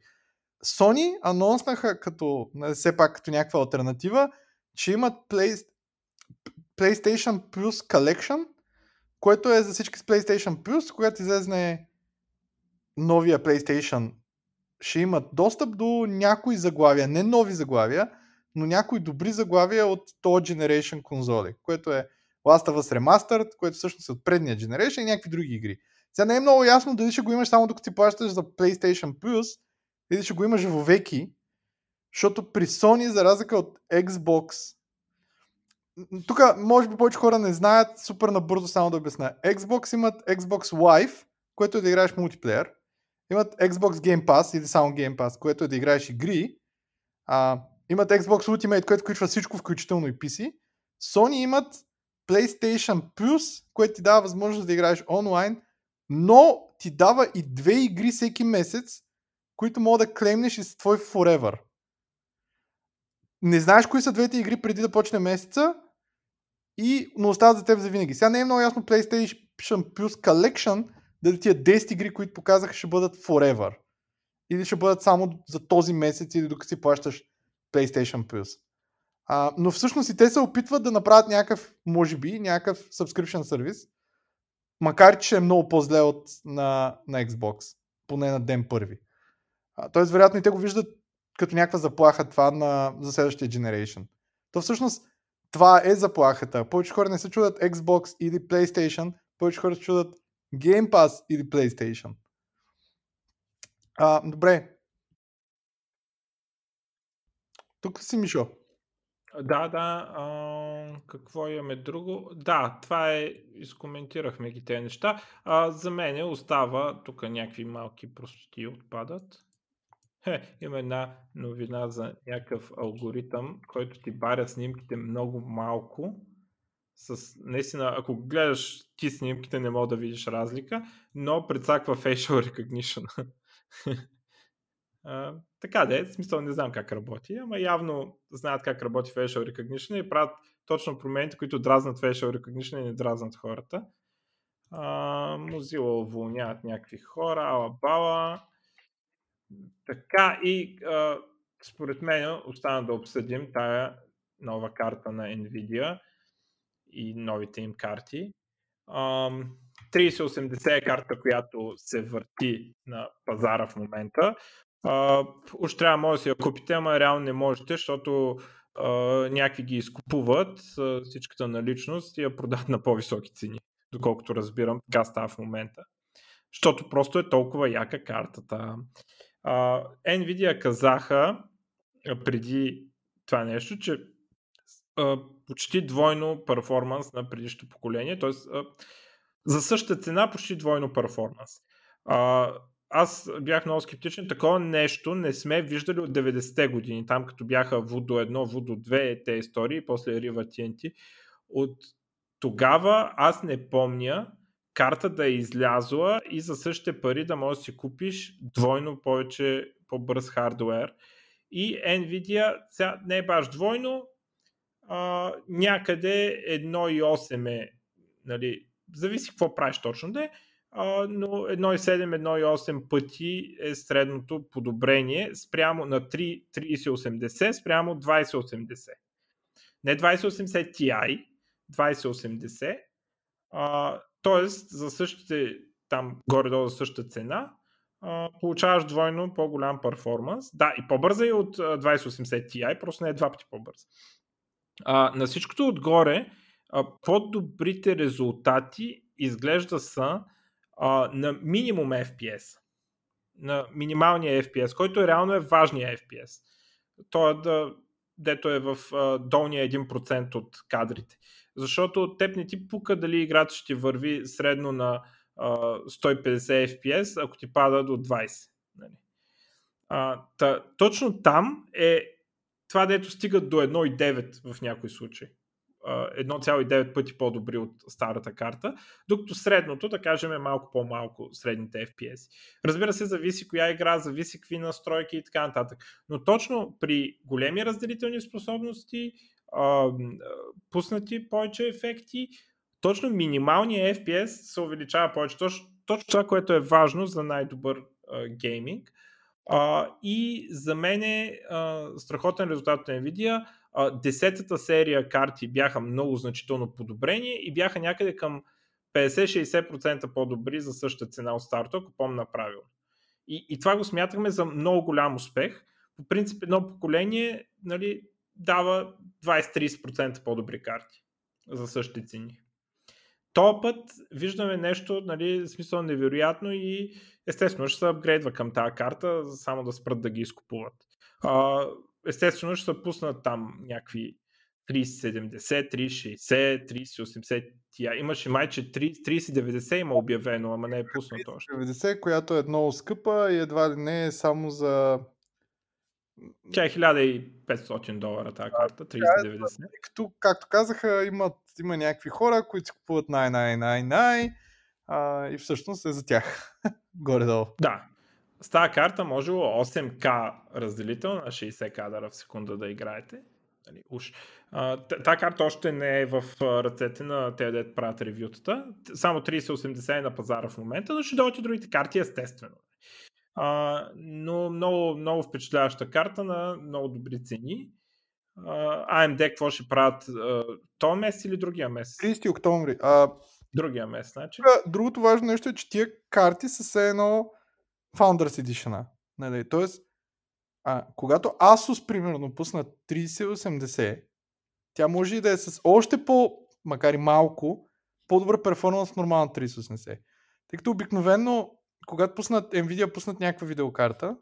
Sony анонснаха като, все пак като някаква альтернатива, че имат Play, PlayStation Plus Collection, което е за всички с PlayStation Plus, когато излезне новия PlayStation, ще имат достъп до някои заглавия, не нови заглавия, но някои добри заглавия от този Generation конзоли, което е Last of Us Remastered, което всъщност е от предния Generation и някакви други игри. Сега не е много ясно дали ще го имаш само докато ти плащаш за PlayStation Plus или ще го имаш веки, защото при Sony, за разлика от Xbox, тук може би повече хора не знаят, супер набързо само да обясня. Xbox имат Xbox Live, което е да играеш мултиплеер. Имат Xbox Game Pass или само Game Pass, което е да играеш игри. А, имат Xbox Ultimate, което включва всичко, включително и PC. Sony имат PlayStation Plus, което ти дава възможност да играеш онлайн, но ти дава и две игри всеки месец, които мога да клеймнеш и с твой forever не знаеш кои са двете игри преди да почне месеца, и, но остават за теб за винаги. Сега не е много ясно PlayStation Plus Collection дали тия 10 игри, които показаха, ще бъдат forever. Или ще бъдат само за този месец или докато си плащаш PlayStation Plus. А, но всъщност и те се опитват да направят някакъв, може би, някакъв subscription сервис, макар че е много по-зле от на, на Xbox, поне на ден първи. Тоест, вероятно и те го виждат като някаква заплаха това на, за следващия generation. То всъщност това е заплахата. Повече хора не се чудат Xbox или PlayStation, повече хора се чудат Game Pass или PlayStation. А, добре. Тук си Мишо. Да, да. А, какво имаме друго? Да, това е. Изкоментирахме ги тези неща. А, за мен остава. Тук някакви малки простоти отпадат. (laughs) Има една новина за някакъв алгоритъм, който ти баря снимките много малко. С, наистина, ако гледаш ти снимките, не мога да видиш разлика, но прецаква facial recognition. (laughs) а, така да е, смисъл не знам как работи, ама явно знаят как работи facial recognition и правят точно промените, които дразнат facial recognition и не дразнат хората. А, Mozilla уволняват някакви хора, ала бала. Така и а, според мен остана да обсъдим тая нова карта на Nvidia и новите им карти. А, 3080 е карта, която се върти на пазара в момента. Uh, трябва може да си я купите, ама реално не можете, защото uh, някакви ги изкупуват uh, всичката наличност и я продават на по-високи цени, доколкото разбирам, така става в момента. Защото просто е толкова яка картата. Uh, Nvidia казаха преди това нещо, че uh, почти двойно перформанс на предишното поколение, т.е. За същата цена почти двойно перформанс. Uh, аз бях много скептичен. Такова нещо не сме виждали от 90-те години. Там като бяха Voodoo 1, Voodoo 2, те истории, после Riva TNT. От тогава аз не помня карта да е излязла и за същите пари да можеш да си купиш двойно повече по-бърз хардвер. И Nvidia сега не е баш двойно, а, някъде 1,8 е, нали, зависи какво правиш точно да е, но 1,7, 1,8 пъти е средното подобрение спрямо на 3, 3080 спрямо 2080. Не 2080 Ti, 2080. А, тоест, за същите, там горе-долу за същата цена, получаваш двойно по-голям перформанс. Да, и по-бърза е от 2080 Ti, просто не е два пъти по-бърза. А, на всичкото отгоре, по-добрите резултати изглежда са на минимум FPS. На минималния FPS, който реално е важния FPS. Той е да, дето е в долния 1% от кадрите. Защото теб не ти пука дали играта ще върви средно на а, 150 FPS, ако ти пада до 20. Нали? А, та, точно там е това, дето стигат до 1,9 в някои случаи. 1,9 пъти по-добри от старата карта, докато средното, да кажем, е малко по-малко средните FPS. Разбира се, зависи коя игра, зависи какви настройки и така нататък. Но точно при големи разделителни способности, пуснати повече ефекти, точно минималният FPS се увеличава повече. Точно, точно това, което е важно за най-добър гейминг. Uh, и за мен е uh, страхотен резултат от Nvidia десетата серия карти бяха много значително подобрени и бяха някъде към 50-60% по-добри за същата цена от старта, ако помня правилно. И, и това го смятахме за много голям успех. По принцип едно поколение нали, дава 20-30% по-добри карти за същите цени. То път виждаме нещо, нали, смисъл невероятно и естествено ще се апгрейдва към тази карта, само да спрат да ги изкупуват естествено ще се пуснат там някакви 3070, 3060, 3080 Ti. Имаше майче 3090 има обявено, ама не е пуснато още. 3090, която е много скъпа и едва ли не е само за... Тя е 1500 долара тази карта, 3090. Е, като, както казаха, имат, има някакви хора, които купуват най-най-най-най и всъщност е за тях. (laughs) Горе-долу. Да, с тази карта може 8К разделител на 60 кадъра в секунда да играете. Нали, уж. Та карта още не е в ръцете на тези, дете правят ревютата. Само 3080 е на пазара в момента, но ще дойдат другите карти, естествено. А, но много, много впечатляваща карта на много добри цени. А, AMD какво ще правят? То месец или другия месец? 30 октомври. А... Другия месец, значи. Другото важно нещо е, че тия карти са все едно Founders Edition. Нали? Тоест, а, когато Asus, примерно, пусна 3080, тя може и да е с още по, макар и малко, по-добър перформанс от нормална 3080. Тъй като обикновено, когато пуснат, Nvidia пуснат някаква видеокарта,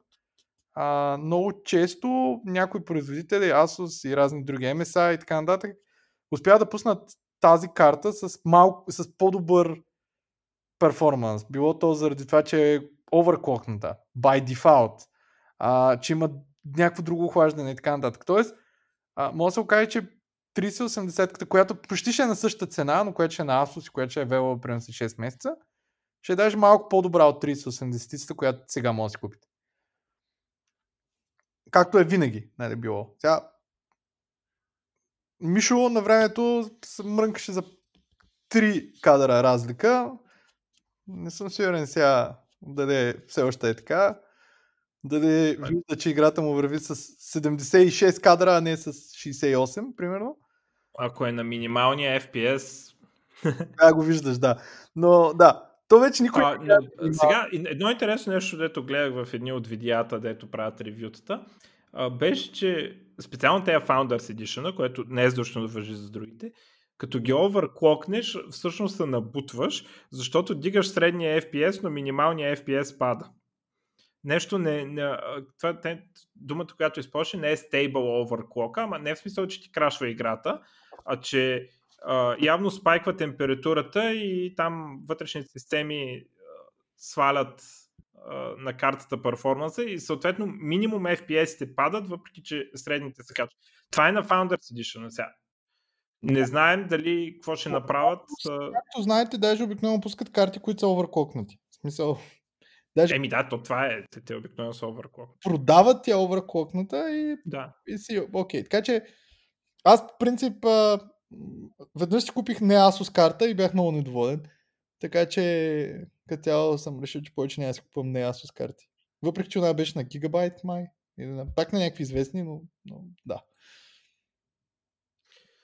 а, много често някои производители, Asus и разни други MSI и така нататък, успяват да пуснат тази карта с, малко, с по-добър перформанс. Било то заради това, че е overclockната, by default, а, че има някакво друго охлаждане и така нататък. Тоест, а, може да се окаже, че 3080, която почти ще е на същата цена, но която ще е на Asus и която ще е вела примерно 6 месеца, ще е даже малко по-добра от 3080, която сега може да си купите. Както е винаги, нали било. Сега, Мишо на времето мрънкаше за 3 кадра разлика. Не съм сигурен сега дали все още е така, дали вижда, че играта му върви с 76 кадра, а не с 68, примерно. Ако е на минималния FPS... Да, го виждаш, да. Но да, то вече никой а, не но, Сега, едно интересно нещо, дето гледах в едни от видеята, дето правят ревютата, беше, че специално тези Founders Edition, което не е задължително да въжи за другите, като ги оверклокнеш, всъщност се набутваш, защото дигаш средния FPS, но минималния FPS пада. Нещо не... не това, те, думата, която използваш, не е stable overclock, ама не в смисъл, че ти крашва играта, а че явно спайква температурата и там вътрешните системи свалят на картата перформанса и съответно минимум FPS-те падат, въпреки че средните се качват. Това е на Founders Edition сега. Не знаем дали какво ще направят. Както знаете, даже обикновено пускат карти, които са оверклокнати. В смисъл, (laughs) Даже... Еми да, то това е. Те, те обикновено са оверклок. Продават тя оверклокната и, да. и си окей. Така че аз в принцип а, веднъж си купих не Asus карта и бях много недоволен. Така че като цяло съм решил, че повече няма да си купувам не Asus карти. Въпреки, че она беше на гигабайт май. Или на, пак на някакви известни, но, но да.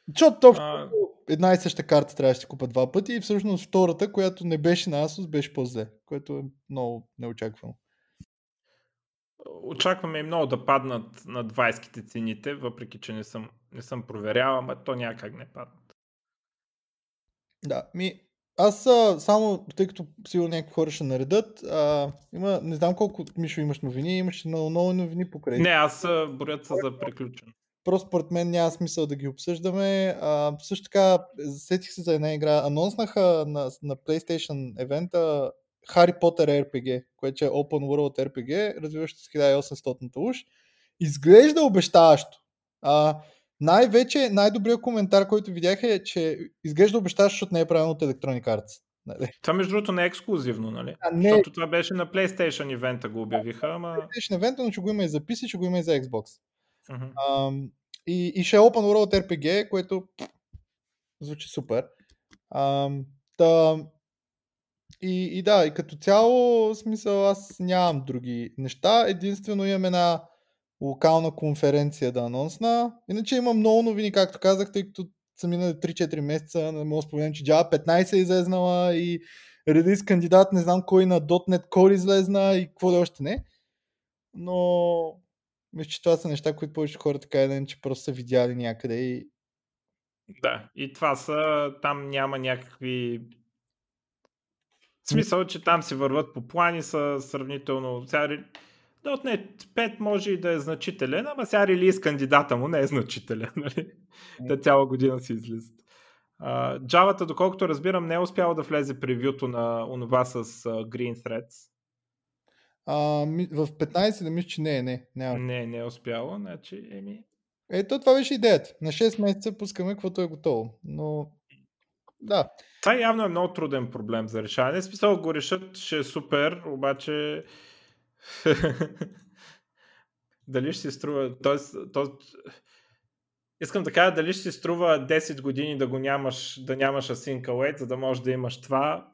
Защото точно а... една и съща карта трябваше да си купа два пъти и всъщност втората, която не беше на Asus, беше по-зле, което е много неочаквано. Очакваме и много да паднат на 20-ките цените, въпреки че не съм, не съм проверял, ама то някак не паднат. Да, ми, аз а, само, тъй като сигурно някакви хора ще наредат, а, има, не знам колко, Мишо, имаш новини, имаш много, много новини покрай. Не, аз борят се за приключен. Просто според мен няма смисъл да ги обсъждаме. А, също така, сетих се за една игра. Анонснаха на, на PlayStation евента Harry Potter RPG, което е Open World RPG, развиващо с 1800 уж. Изглежда обещаващо. А, най-вече, най-добрият коментар, който видях е, че изглежда обещаващо, защото не е правилно от Electronic Arts. Нали? Това между другото не е ексклюзивно, нали? А, не... Защото това беше на PlayStation ивента го обявиха, ама... PlayStation ивента, но ще го има и за PC, ще го има и за Xbox. Uh-huh. А, и, и ще е Open World RPG, което звучи супер. А, та, и, и да, и като цяло, смисъл, аз нямам други неща. Единствено имам една локална конференция да анонсна. Иначе имам много новини, както казах, тъй като са минали 3-4 месеца. Не мога да споменам, че Java 15 е излезнала и редис кандидат, не знам кой на .NET Core излезна и какво ли още не. Но мисля, че това са неща, които повечето хора така или че просто са видяли някъде и... Да, и това са, там няма някакви в смисъл, че там се върват по плани, са сравнително... Сега, .NET 5 може и да е значителен, ама сега релиз кандидата му не е значителен. (laughs) Нали? Те цяла година си излизат. Uh, доколкото разбирам, не е успяло да влезе превюто на онова с uh, Green Threads. А, в 15 да мисля, че не, не. Няма. Не, не е успяло, значи, еми... Ето, това беше идеята. На 6 месеца пускаме каквото е готово. Но, да. Това явно е много труден проблем за решаване. Смисъл го решат, ще е супер, обаче (laughs) дали ще си струва, тоест, то... искам да кажа дали ще си струва 10 години да го нямаш, да нямаш async await, за да можеш да имаш това.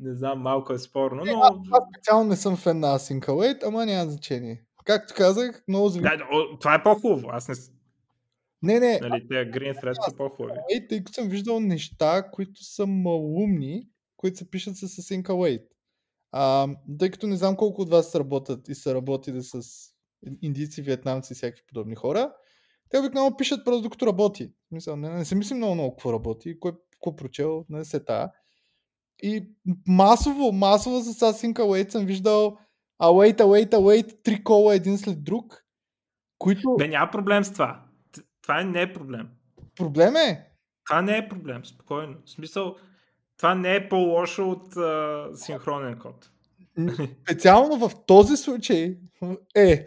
Не знам, малко е спорно, но... Аз, аз специално не съм фен на async await, ама няма значение. Както казах, много зависи. Да, това е по-хубаво. Аз не, не, не. Нали, те Green Thread са по-хубави. Тъй като съм виждал неща, които са малумни, които се пишат с Async Await. А, тъй като не знам колко от вас работят и са работили с индийци, вьетнамци и всякакви подобни хора, те обикновено пишат просто докато работи. Мисля, не, не се мисли много много какво работи, кой, какво прочел, не се та. И масово, масово с Async Await съм виждал await, await, await, три кола един след друг, които... Бе, няма проблем с това. Това не е проблем. Проблем е? Това не е проблем, спокойно. В смисъл, това не е по-лошо от а, синхронен код. (laughs) Специално в този случай е.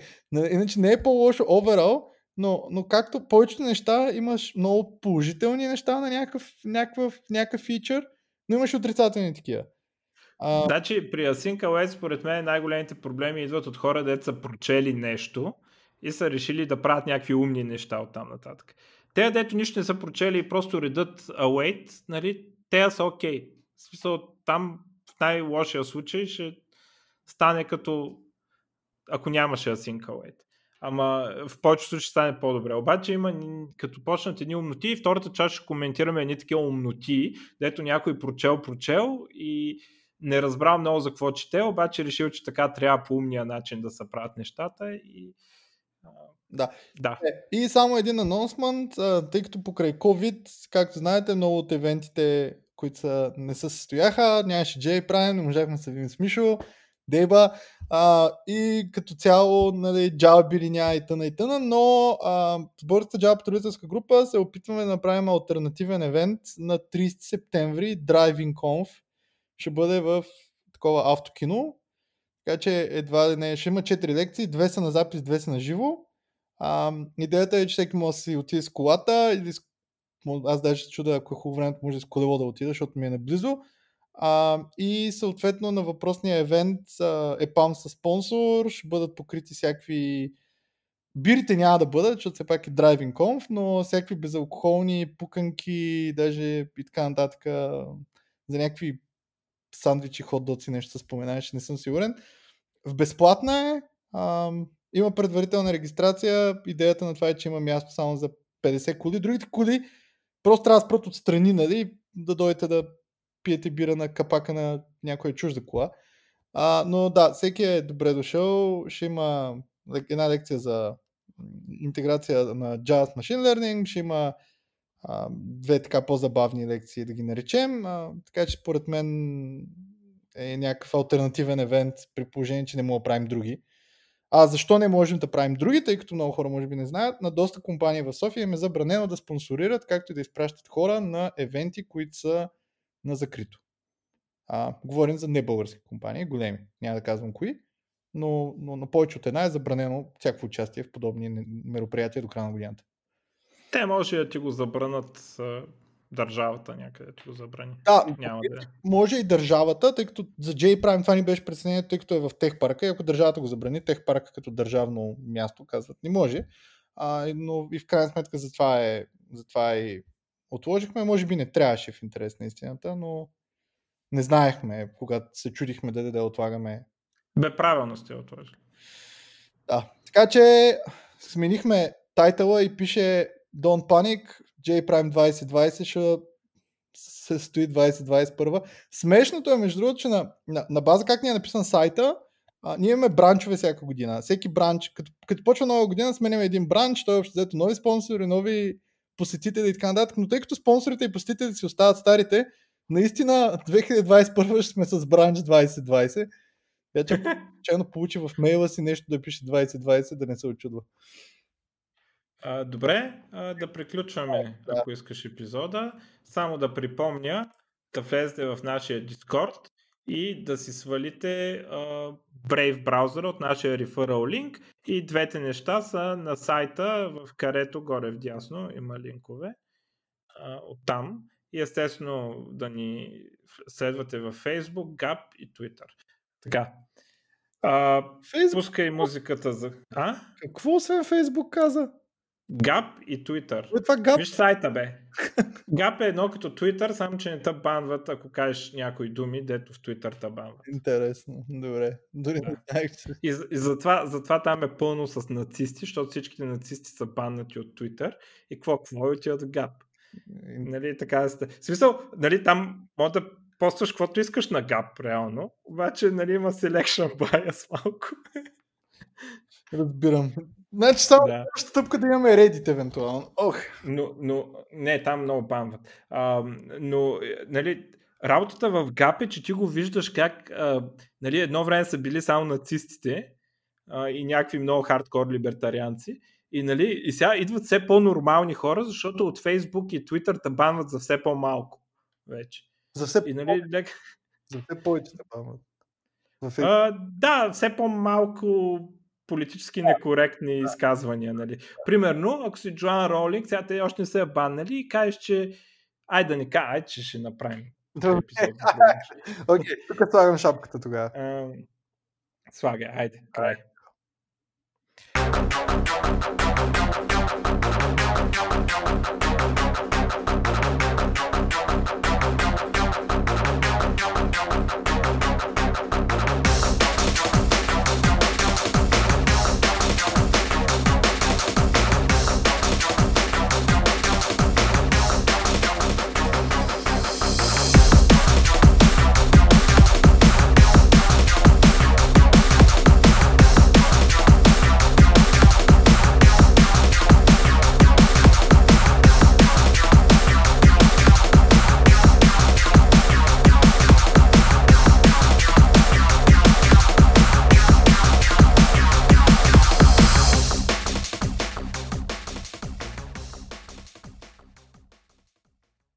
Иначе не е по-лошо overall, но, но както повечето неща имаш много положителни неща на някакъв, някакъв, някакъв фичър, но имаш отрицателни такива. А... Значи при Async Await според мен най-големите проблеми идват от хора, де са прочели нещо и са решили да правят някакви умни неща от там нататък. Те, дето нищо не са прочели и просто редат await, нали, те са окей. Okay. В смисъл, там в най-лошия случай ще стане като ако нямаше async await. Ама в повечето случаи стане по-добре. Обаче има, като почнат едни умноти, и втората част ще коментираме едни такива умноти, дето някой прочел, прочел и не разбрал много за какво чете, обаче решил, че така трябва по умния начин да се правят нещата и да. да. Е, и само един анонсмент, тъй като покрай COVID, както знаете, много от евентите, които са, не се състояха, нямаше J Prime, не можахме да се видим с Мишо, Деба а, и като цяло нали, били няма и тъна и тъна, но а, с Българската Java потребителска група се опитваме да направим альтернативен евент на 30 септември, Driving Conf, ще бъде в такова автокино, Така че едва ли не ще има 4 лекции, две са на запис, две са на живо. А, идеята е, че всеки може да си отиде с колата или с... аз даже се чуда, ако е хубаво времето, може с колело да отида, защото ми е наблизо. А, и съответно на въпросния евент а, е пам със спонсор, ще бъдат покрити всякакви Бирите няма да бъдат, защото все пак е Driving Conf, но всякакви безалкохолни пуканки, даже и така нататък, за някакви сандвичи, хот-доци, нещо се споменаеш, не съм сигурен. В безплатна е, а, има предварителна регистрация, идеята на това е, че има място само за 50 коли. Другите коли просто трябва да спрат отстрани, нали, да дойдете да пиете бира на капака на някоя чужда кола. А, но да, всеки е добре дошъл. Ще има една лекция за интеграция на Java Machine Learning, ще има а, две така по-забавни лекции, да ги наречем. А, така че според мен е някакъв альтернативен евент, при положение, че не мога да правим други. А защо не можем да правим други, тъй като много хора може би не знаят, на доста компании в София им е забранено да спонсорират, както и да изпращат хора на евенти, които са на закрито. А, говорим за небългарски компании, големи, няма да казвам кои, но, но на повече от една е забранено всякакво участие в подобни мероприятия до края на годината. Те може да ти го забранат държавата някъде го забрани. Да, Няма да... Е. може и държавата, тъй като за J Prime това ни беше преценение, тъй като е в тех парка и ако държавата го забрани, тех парка като държавно място казват не може. А, но и в крайна сметка за това е, за това и отложихме. Може би не трябваше в интерес на истината, но не знаехме, когато се чудихме да да отлагаме. Бе, правилно сте отложили. Да. Така че сменихме тайтъла и пише Don't Panic, J Prime 2020 ще се стои 2021. Смешното е, между другото, че на, на, на база как ни е написан сайта, а, ние имаме бранчове всяка година. Всеки бранч, като, като почва нова година, сменяме един бранч, той е общо взето нови спонсори, нови посетители и така нататък, но тъй като спонсорите и посетителите си остават старите, наистина 2021 ще сме с бранч 2020. Я че получи в мейла си нещо да пише 2020, да не се очудва. А, добре, а, да приключваме, да. ако искаш епизода. Само да припомня да влезете в нашия Discord и да си свалите а, Brave браузъра от нашия referral линк и двете неща са на сайта, в карето горе в дясно има линкове а, оттам и естествено да ни следвате във Facebook, Gap и Twitter. Така. А, Facebook... Пускай музиката за... А? Какво освен Facebook каза? Gap и Twitter. Е, това Gap... Виж сайта, бе. Gap е едно като Twitter, само че не те банват, ако кажеш някои думи, дето в Twitter те банват. Интересно, добре. Дори да. не че... И, и затова, затова там е пълно с нацисти, защото всичките нацисти са баннати от Twitter. И какво? Какво е отиват в Gap? Нали, така да сте. В смисъл, нали, там може да постваш каквото искаш на Gap, реално. Обаче, нали, има selection (laughs) bias малко. Разбирам. Значи само да. стъпка да имаме Reddit евентуално. Ох. Но, но не, там много памват. А, но, нали, работата в GAP е, че ти го виждаш как а, нали, едно време са били само нацистите а, и някакви много хардкор либертарианци. И, нали, и сега идват все по-нормални хора, защото от Facebook и Twitter те банват за все по-малко вече. За все, и, нали, лек... за все повече те банват. А, да, все по-малко политически некоректни изказвания. Нали. Примерно, ако си Джоан Ролинг, сега те още не са баннали и кажеш, че ай да не кажа, ай, че ще направим епизод. (laughs) Окей, тук слагам шапката тогава. Слагай, айде, край.